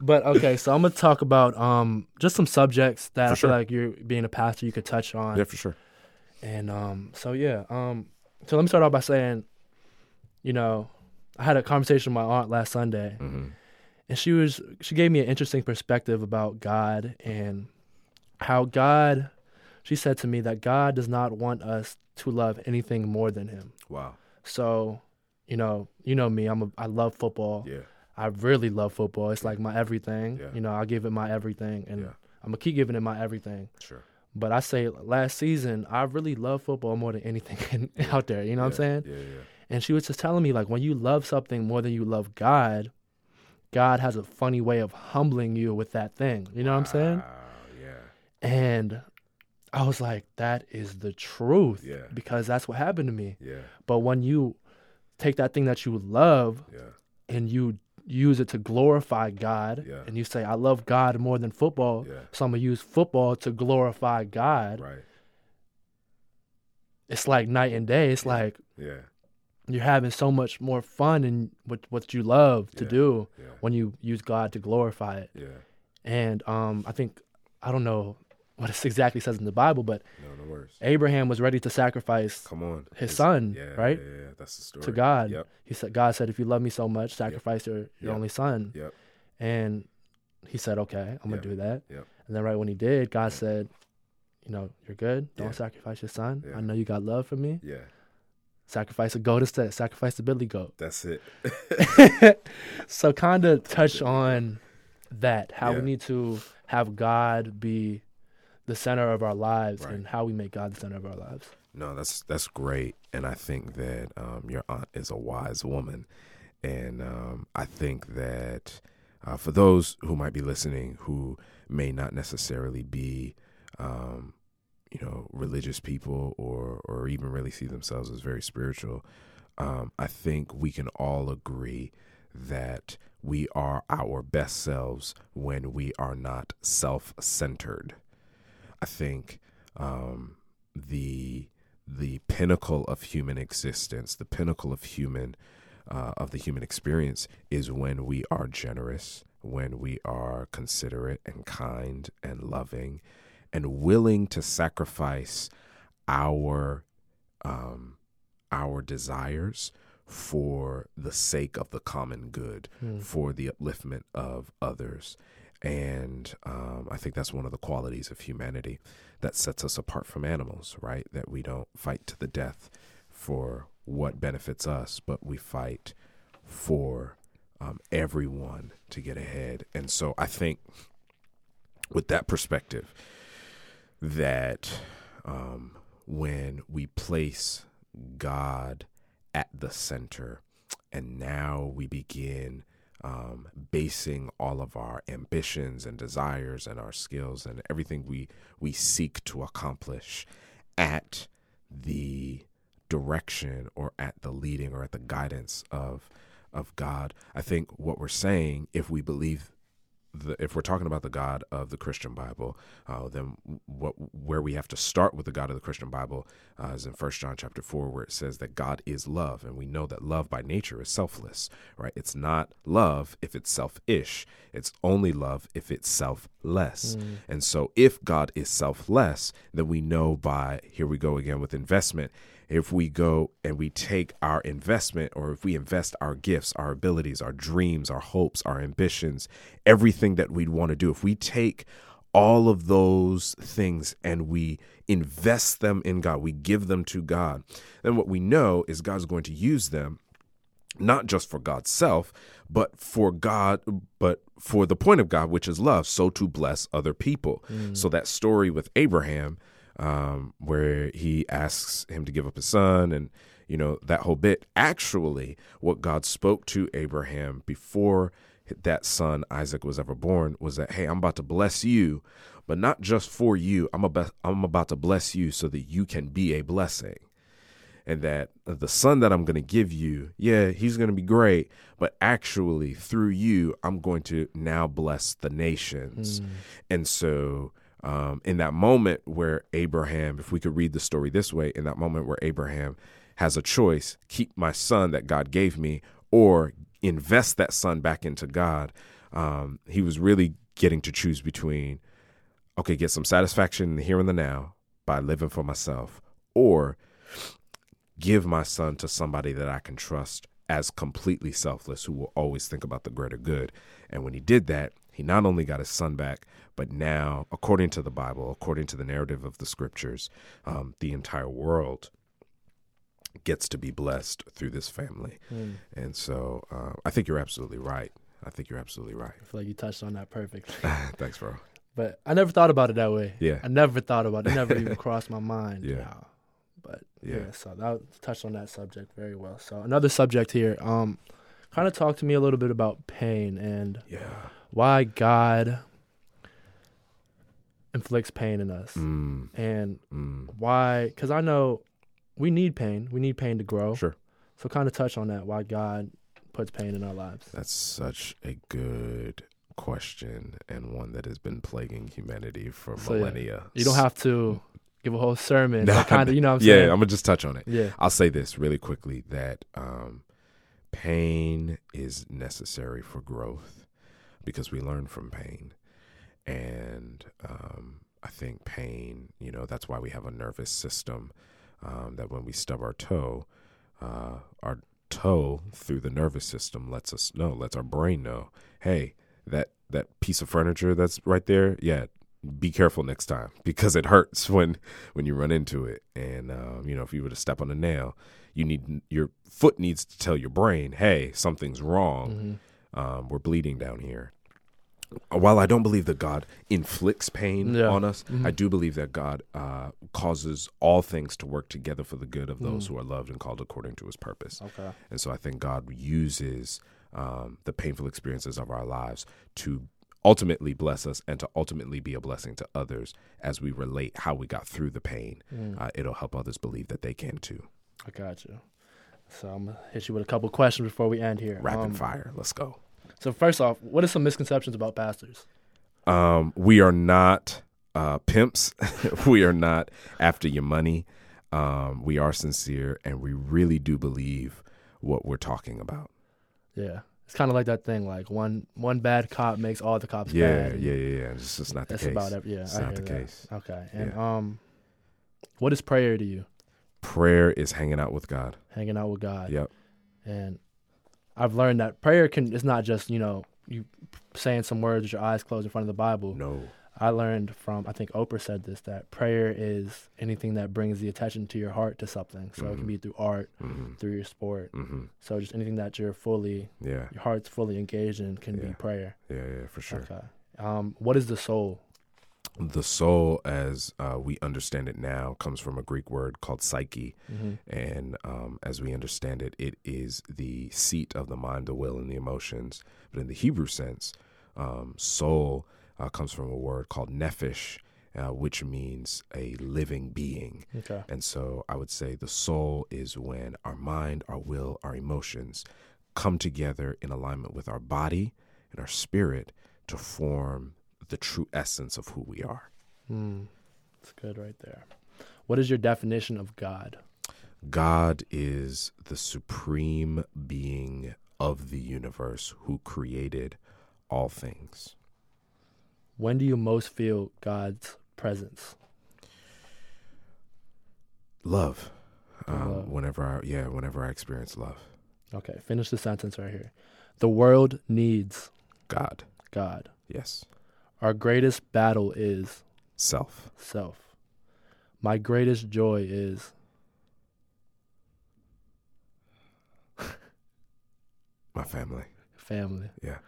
but okay, so I'm gonna talk about um just some subjects that For I sure. feel like you're being a pastor you could touch on. yeah, for sure. And um, so yeah, um, so let me start off by saying, you know, I had a conversation with my aunt last Sunday, hmm and she was she gave me an interesting perspective about God and how God. She said to me that God does not want us to love anything more than Him. Wow. So, you know, you know me. I'm a I love football. Yeah. I really love football. It's like my everything. Yeah. You know, I give it my everything, and Yeah. I'm gonna keep giving it my everything. Sure. But I say last season, I really love football more than anything out there. You know what I'm saying? Yeah, yeah. And she was just telling me like when you love something more than you love God, God has a funny way of humbling you with that thing. You know what I'm saying? Yeah. And I was like, that is the truth. Yeah. Because that's what happened to me. Yeah. But when you take that thing that you love Yeah. and you use it to glorify God Yeah. and you say, I love God more than football, Yeah. so I'm gonna use football to glorify God. Right. It's like night and day. It's like Yeah. You're having so much more fun in what what you love to Yeah. do Yeah. when you use God to glorify it. Yeah. And um, I think I don't know what it exactly says in the Bible, but No, no. Abraham was ready to sacrifice Come on. his son, yeah, right? Yeah, that's the story. to God. Yep. He said, God said, if you love me so much, sacrifice your, your Yep. only son. Yep. And he said, okay, I'm Yep. gonna do that. Yep. And then right when he did, God Yep. said, you know, you're good. Don't sacrifice your son. I know you got love for me. Yeah. Sacrifice a goat instead. Sacrifice the billy goat. That's it. so kind of touch on that how Yeah. we need to have god be the center of our lives Right. and how we make god the center of our lives No, that's that's great, and I think that um, your aunt is a wise woman, and um, I think that uh, for those who might be listening who may not necessarily be, um, you know, religious people or or even really see themselves as very spiritual, um, I think we can all agree that we are our best selves when we are not self-centered. I think um, the the pinnacle of human existence, the pinnacle of human uh, of the human experience is when we are generous, when we are considerate and kind and loving, and willing to sacrifice our um, our desires for the sake of the common good, for the upliftment of others. And um, I think that's one of the qualities of humanity that sets us apart from animals, right? That we don't fight to the death for what benefits us, but we fight for um, everyone to get ahead. And so I think with that perspective, that um, when we place God at the center, and now we begin um, basing all of our ambitions and desires and our skills and everything we we seek to accomplish at the direction or at the leading or at the guidance of of God. I think what we're saying, if we believe the, if we're talking about the God of the Christian Bible, uh, then what where we have to start with the God of the Christian Bible uh, is in First John chapter four, where it says that God is love, and we know that love by nature is selfless, right? It's not love if it's selfish; it's only love if it's selfless. And so, if God is selfless, then we know by here we go again with investment if we go and we take our investment or if we invest our gifts, our abilities, our dreams, our hopes, our ambitions, everything that we'd want to do, if we take all of those things and we invest them in God, we give them to God, then what we know is God's going to use them not just for God's self, but for God, but for the point of God, which is love, so to bless other people. Mm. So that story with Abraham, um, where he asks him to give up his son and you know that whole bit. Actually what god spoke to abraham before that son isaac was ever born was that hey i'm about to bless you but not just for you. I'm about i'm about to bless you so that you can be a blessing. And that the son that I'm going to give you, yeah, he's going to be great, but actually through you, I'm going to now bless the nations. And so, um, in that moment where Abraham, if we could read the story this way, in that moment where Abraham has a choice, keep my son that God gave me, or invest that son back into God, um, he was really getting to choose between, okay, get some satisfaction in the here and the now by living for myself, or give my son to somebody that I can trust as completely selfless, who will always think about the greater good. And when he did that, he not only got his son back, but now, according to the Bible, according to the narrative of the scriptures, um, the entire world gets to be blessed through this family. And so uh, I think you're absolutely right. I think you're absolutely right. I feel like you touched on that perfectly. Thanks, bro. But I never thought about it that way. Yeah. I never thought about it. It never even crossed my mind. Yeah. Uh, but Yeah. yeah. so that touched on that subject very well. So another subject here. Um, kind of talk to me a little bit about pain and Yeah. Why God inflicts pain in us, Mm, and mm. why? Because I know we need pain. We need pain to grow. Sure. So kind of touch on that. Why God puts pain in our lives. That's such a good question and one that has been plaguing humanity for So, yeah, millennia. You don't have to give a whole sermon. Nah, kind of, you know what I'm yeah, saying? I'm gonna just touch on it. yeah. I'll say this really quickly that um, pain is necessary for growth because we learn from pain. And um, I think pain, you know, that's why we have a nervous system um, that when we stub our toe, uh, our toe through the nervous system lets us know, lets our brain know, hey, that that piece of furniture that's right there, yeah, be careful next time because it hurts when when you run into it. And um, you know, if you were to step on a nail, you need your foot needs to tell your brain, hey, something's wrong. Mm-hmm. Um, we're bleeding down here. While I don't believe that God inflicts pain Yeah. on us, Mhm. I do believe that God uh, causes all things to work together for the good of those Mm. who are loved and called according to His purpose. Okay. And so I think God uses um, the painful experiences of our lives to ultimately bless us and to ultimately be a blessing to others as we relate how we got through the pain. Mm. Uh, it'll help others believe that they can too. I got you. So I'm gonna hit you with a couple questions before we end here. Rapid Um, fire. Let's go. So first off, what are some misconceptions about pastors? Um, we are not uh, pimps. we are not after your money. Um, we are sincere and we really do believe what we're talking about. Yeah, it's kind of like that thing. Like one one bad cop makes all the cops Yeah, bad. yeah, yeah, yeah. It's just not the That's case. about it. Yeah, It's I not the that. case. Okay, and um, what is prayer to you? Prayer is hanging out with God. Hanging out with God. Yep. And I've learned that prayer can. It's not just you know you saying some words with your eyes closed in front of the Bible. No. I learned from I think Oprah said this that prayer is anything that brings the attention to your heart to something. So it Mhm. can be through art, hmm through your sport. hmm So just anything that you're fully Yeah. your heart's fully engaged in can Yeah. be prayer. Yeah, yeah, for sure. Okay. Um, what is the soul? The soul, as uh, we understand it now, comes from a Greek word called psyche. Mm-hmm. And um, as we understand it, it is the seat of the mind, the will, and the emotions. But in the Hebrew sense, um, soul uh, comes from a word called nephesh, uh, which means a living being. Okay. And so I would say the soul is when our mind, our will, our emotions come together in alignment with our body and our spirit to form the true essence of who we are. Mm, that's good right there. What is your definition of God? God is the supreme being of the universe who created all things. When do you most feel God's presence? Love. Um, Love. Whenever I, yeah, whenever I experience love. Okay, finish the sentence right here. The world needs God. God. Yes. Our greatest battle is Self. self. My greatest joy is My family. family. Yeah.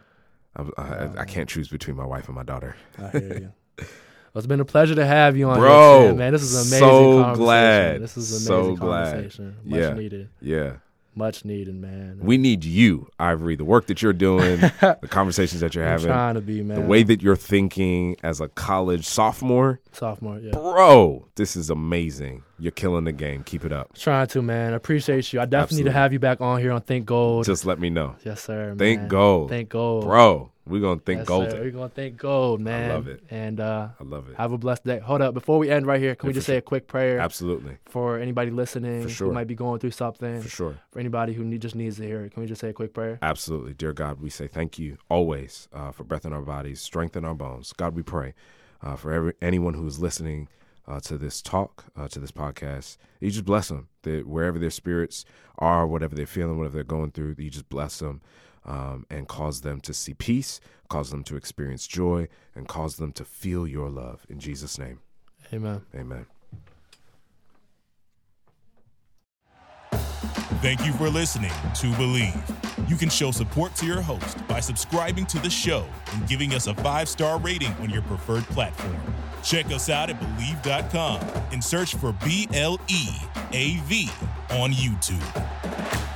I, I, I can't choose between my wife and my daughter. I hear you. Well, it's been a pleasure to have you on Bro, here, man. This is an amazing so conversation. glad. This is an So amazing glad. conversation. Much Yeah. needed. Yeah. Much needed, man. We need you, Ivory. The work that you're doing, the conversations that you're I'm having, trying to be, man. the way that you're thinking as a college sophomore. sophomore, yeah. Bro, this is amazing. You're killing the game. Keep it up. Trying to, man. Appreciate you. I definitely need to have you back on here on Think Gold. Just let me know. yes, sir. Think man. gold. Think gold. Bro, we're going to think Yes. Sir. We're gonna think gold, man. I love it. And uh, I love it. have a blessed day. Hold up, before we end right here, can Yeah, we just say a quick prayer Absolutely. for anybody listening For sure. who might be going through something? For sure. For anybody who need, just needs to hear it, can we just say a quick prayer? Absolutely. Dear God, we say thank you always uh, for breath in our bodies, strength in our bones. God, we pray uh, for every, anyone who is listening uh, to this talk, uh, to this podcast. You just bless them. That wherever their spirits are, whatever they're feeling, whatever they're going through, you just bless them um, and cause them to see peace, cause them to experience joy, and cause them to feel your love. In Jesus' name, Amen. amen. Thank you for listening to Bleav. You can show support to your host by subscribing to the show and giving us a five star rating on your preferred platform. Check us out at Bleav.com and search for B L E A V on YouTube.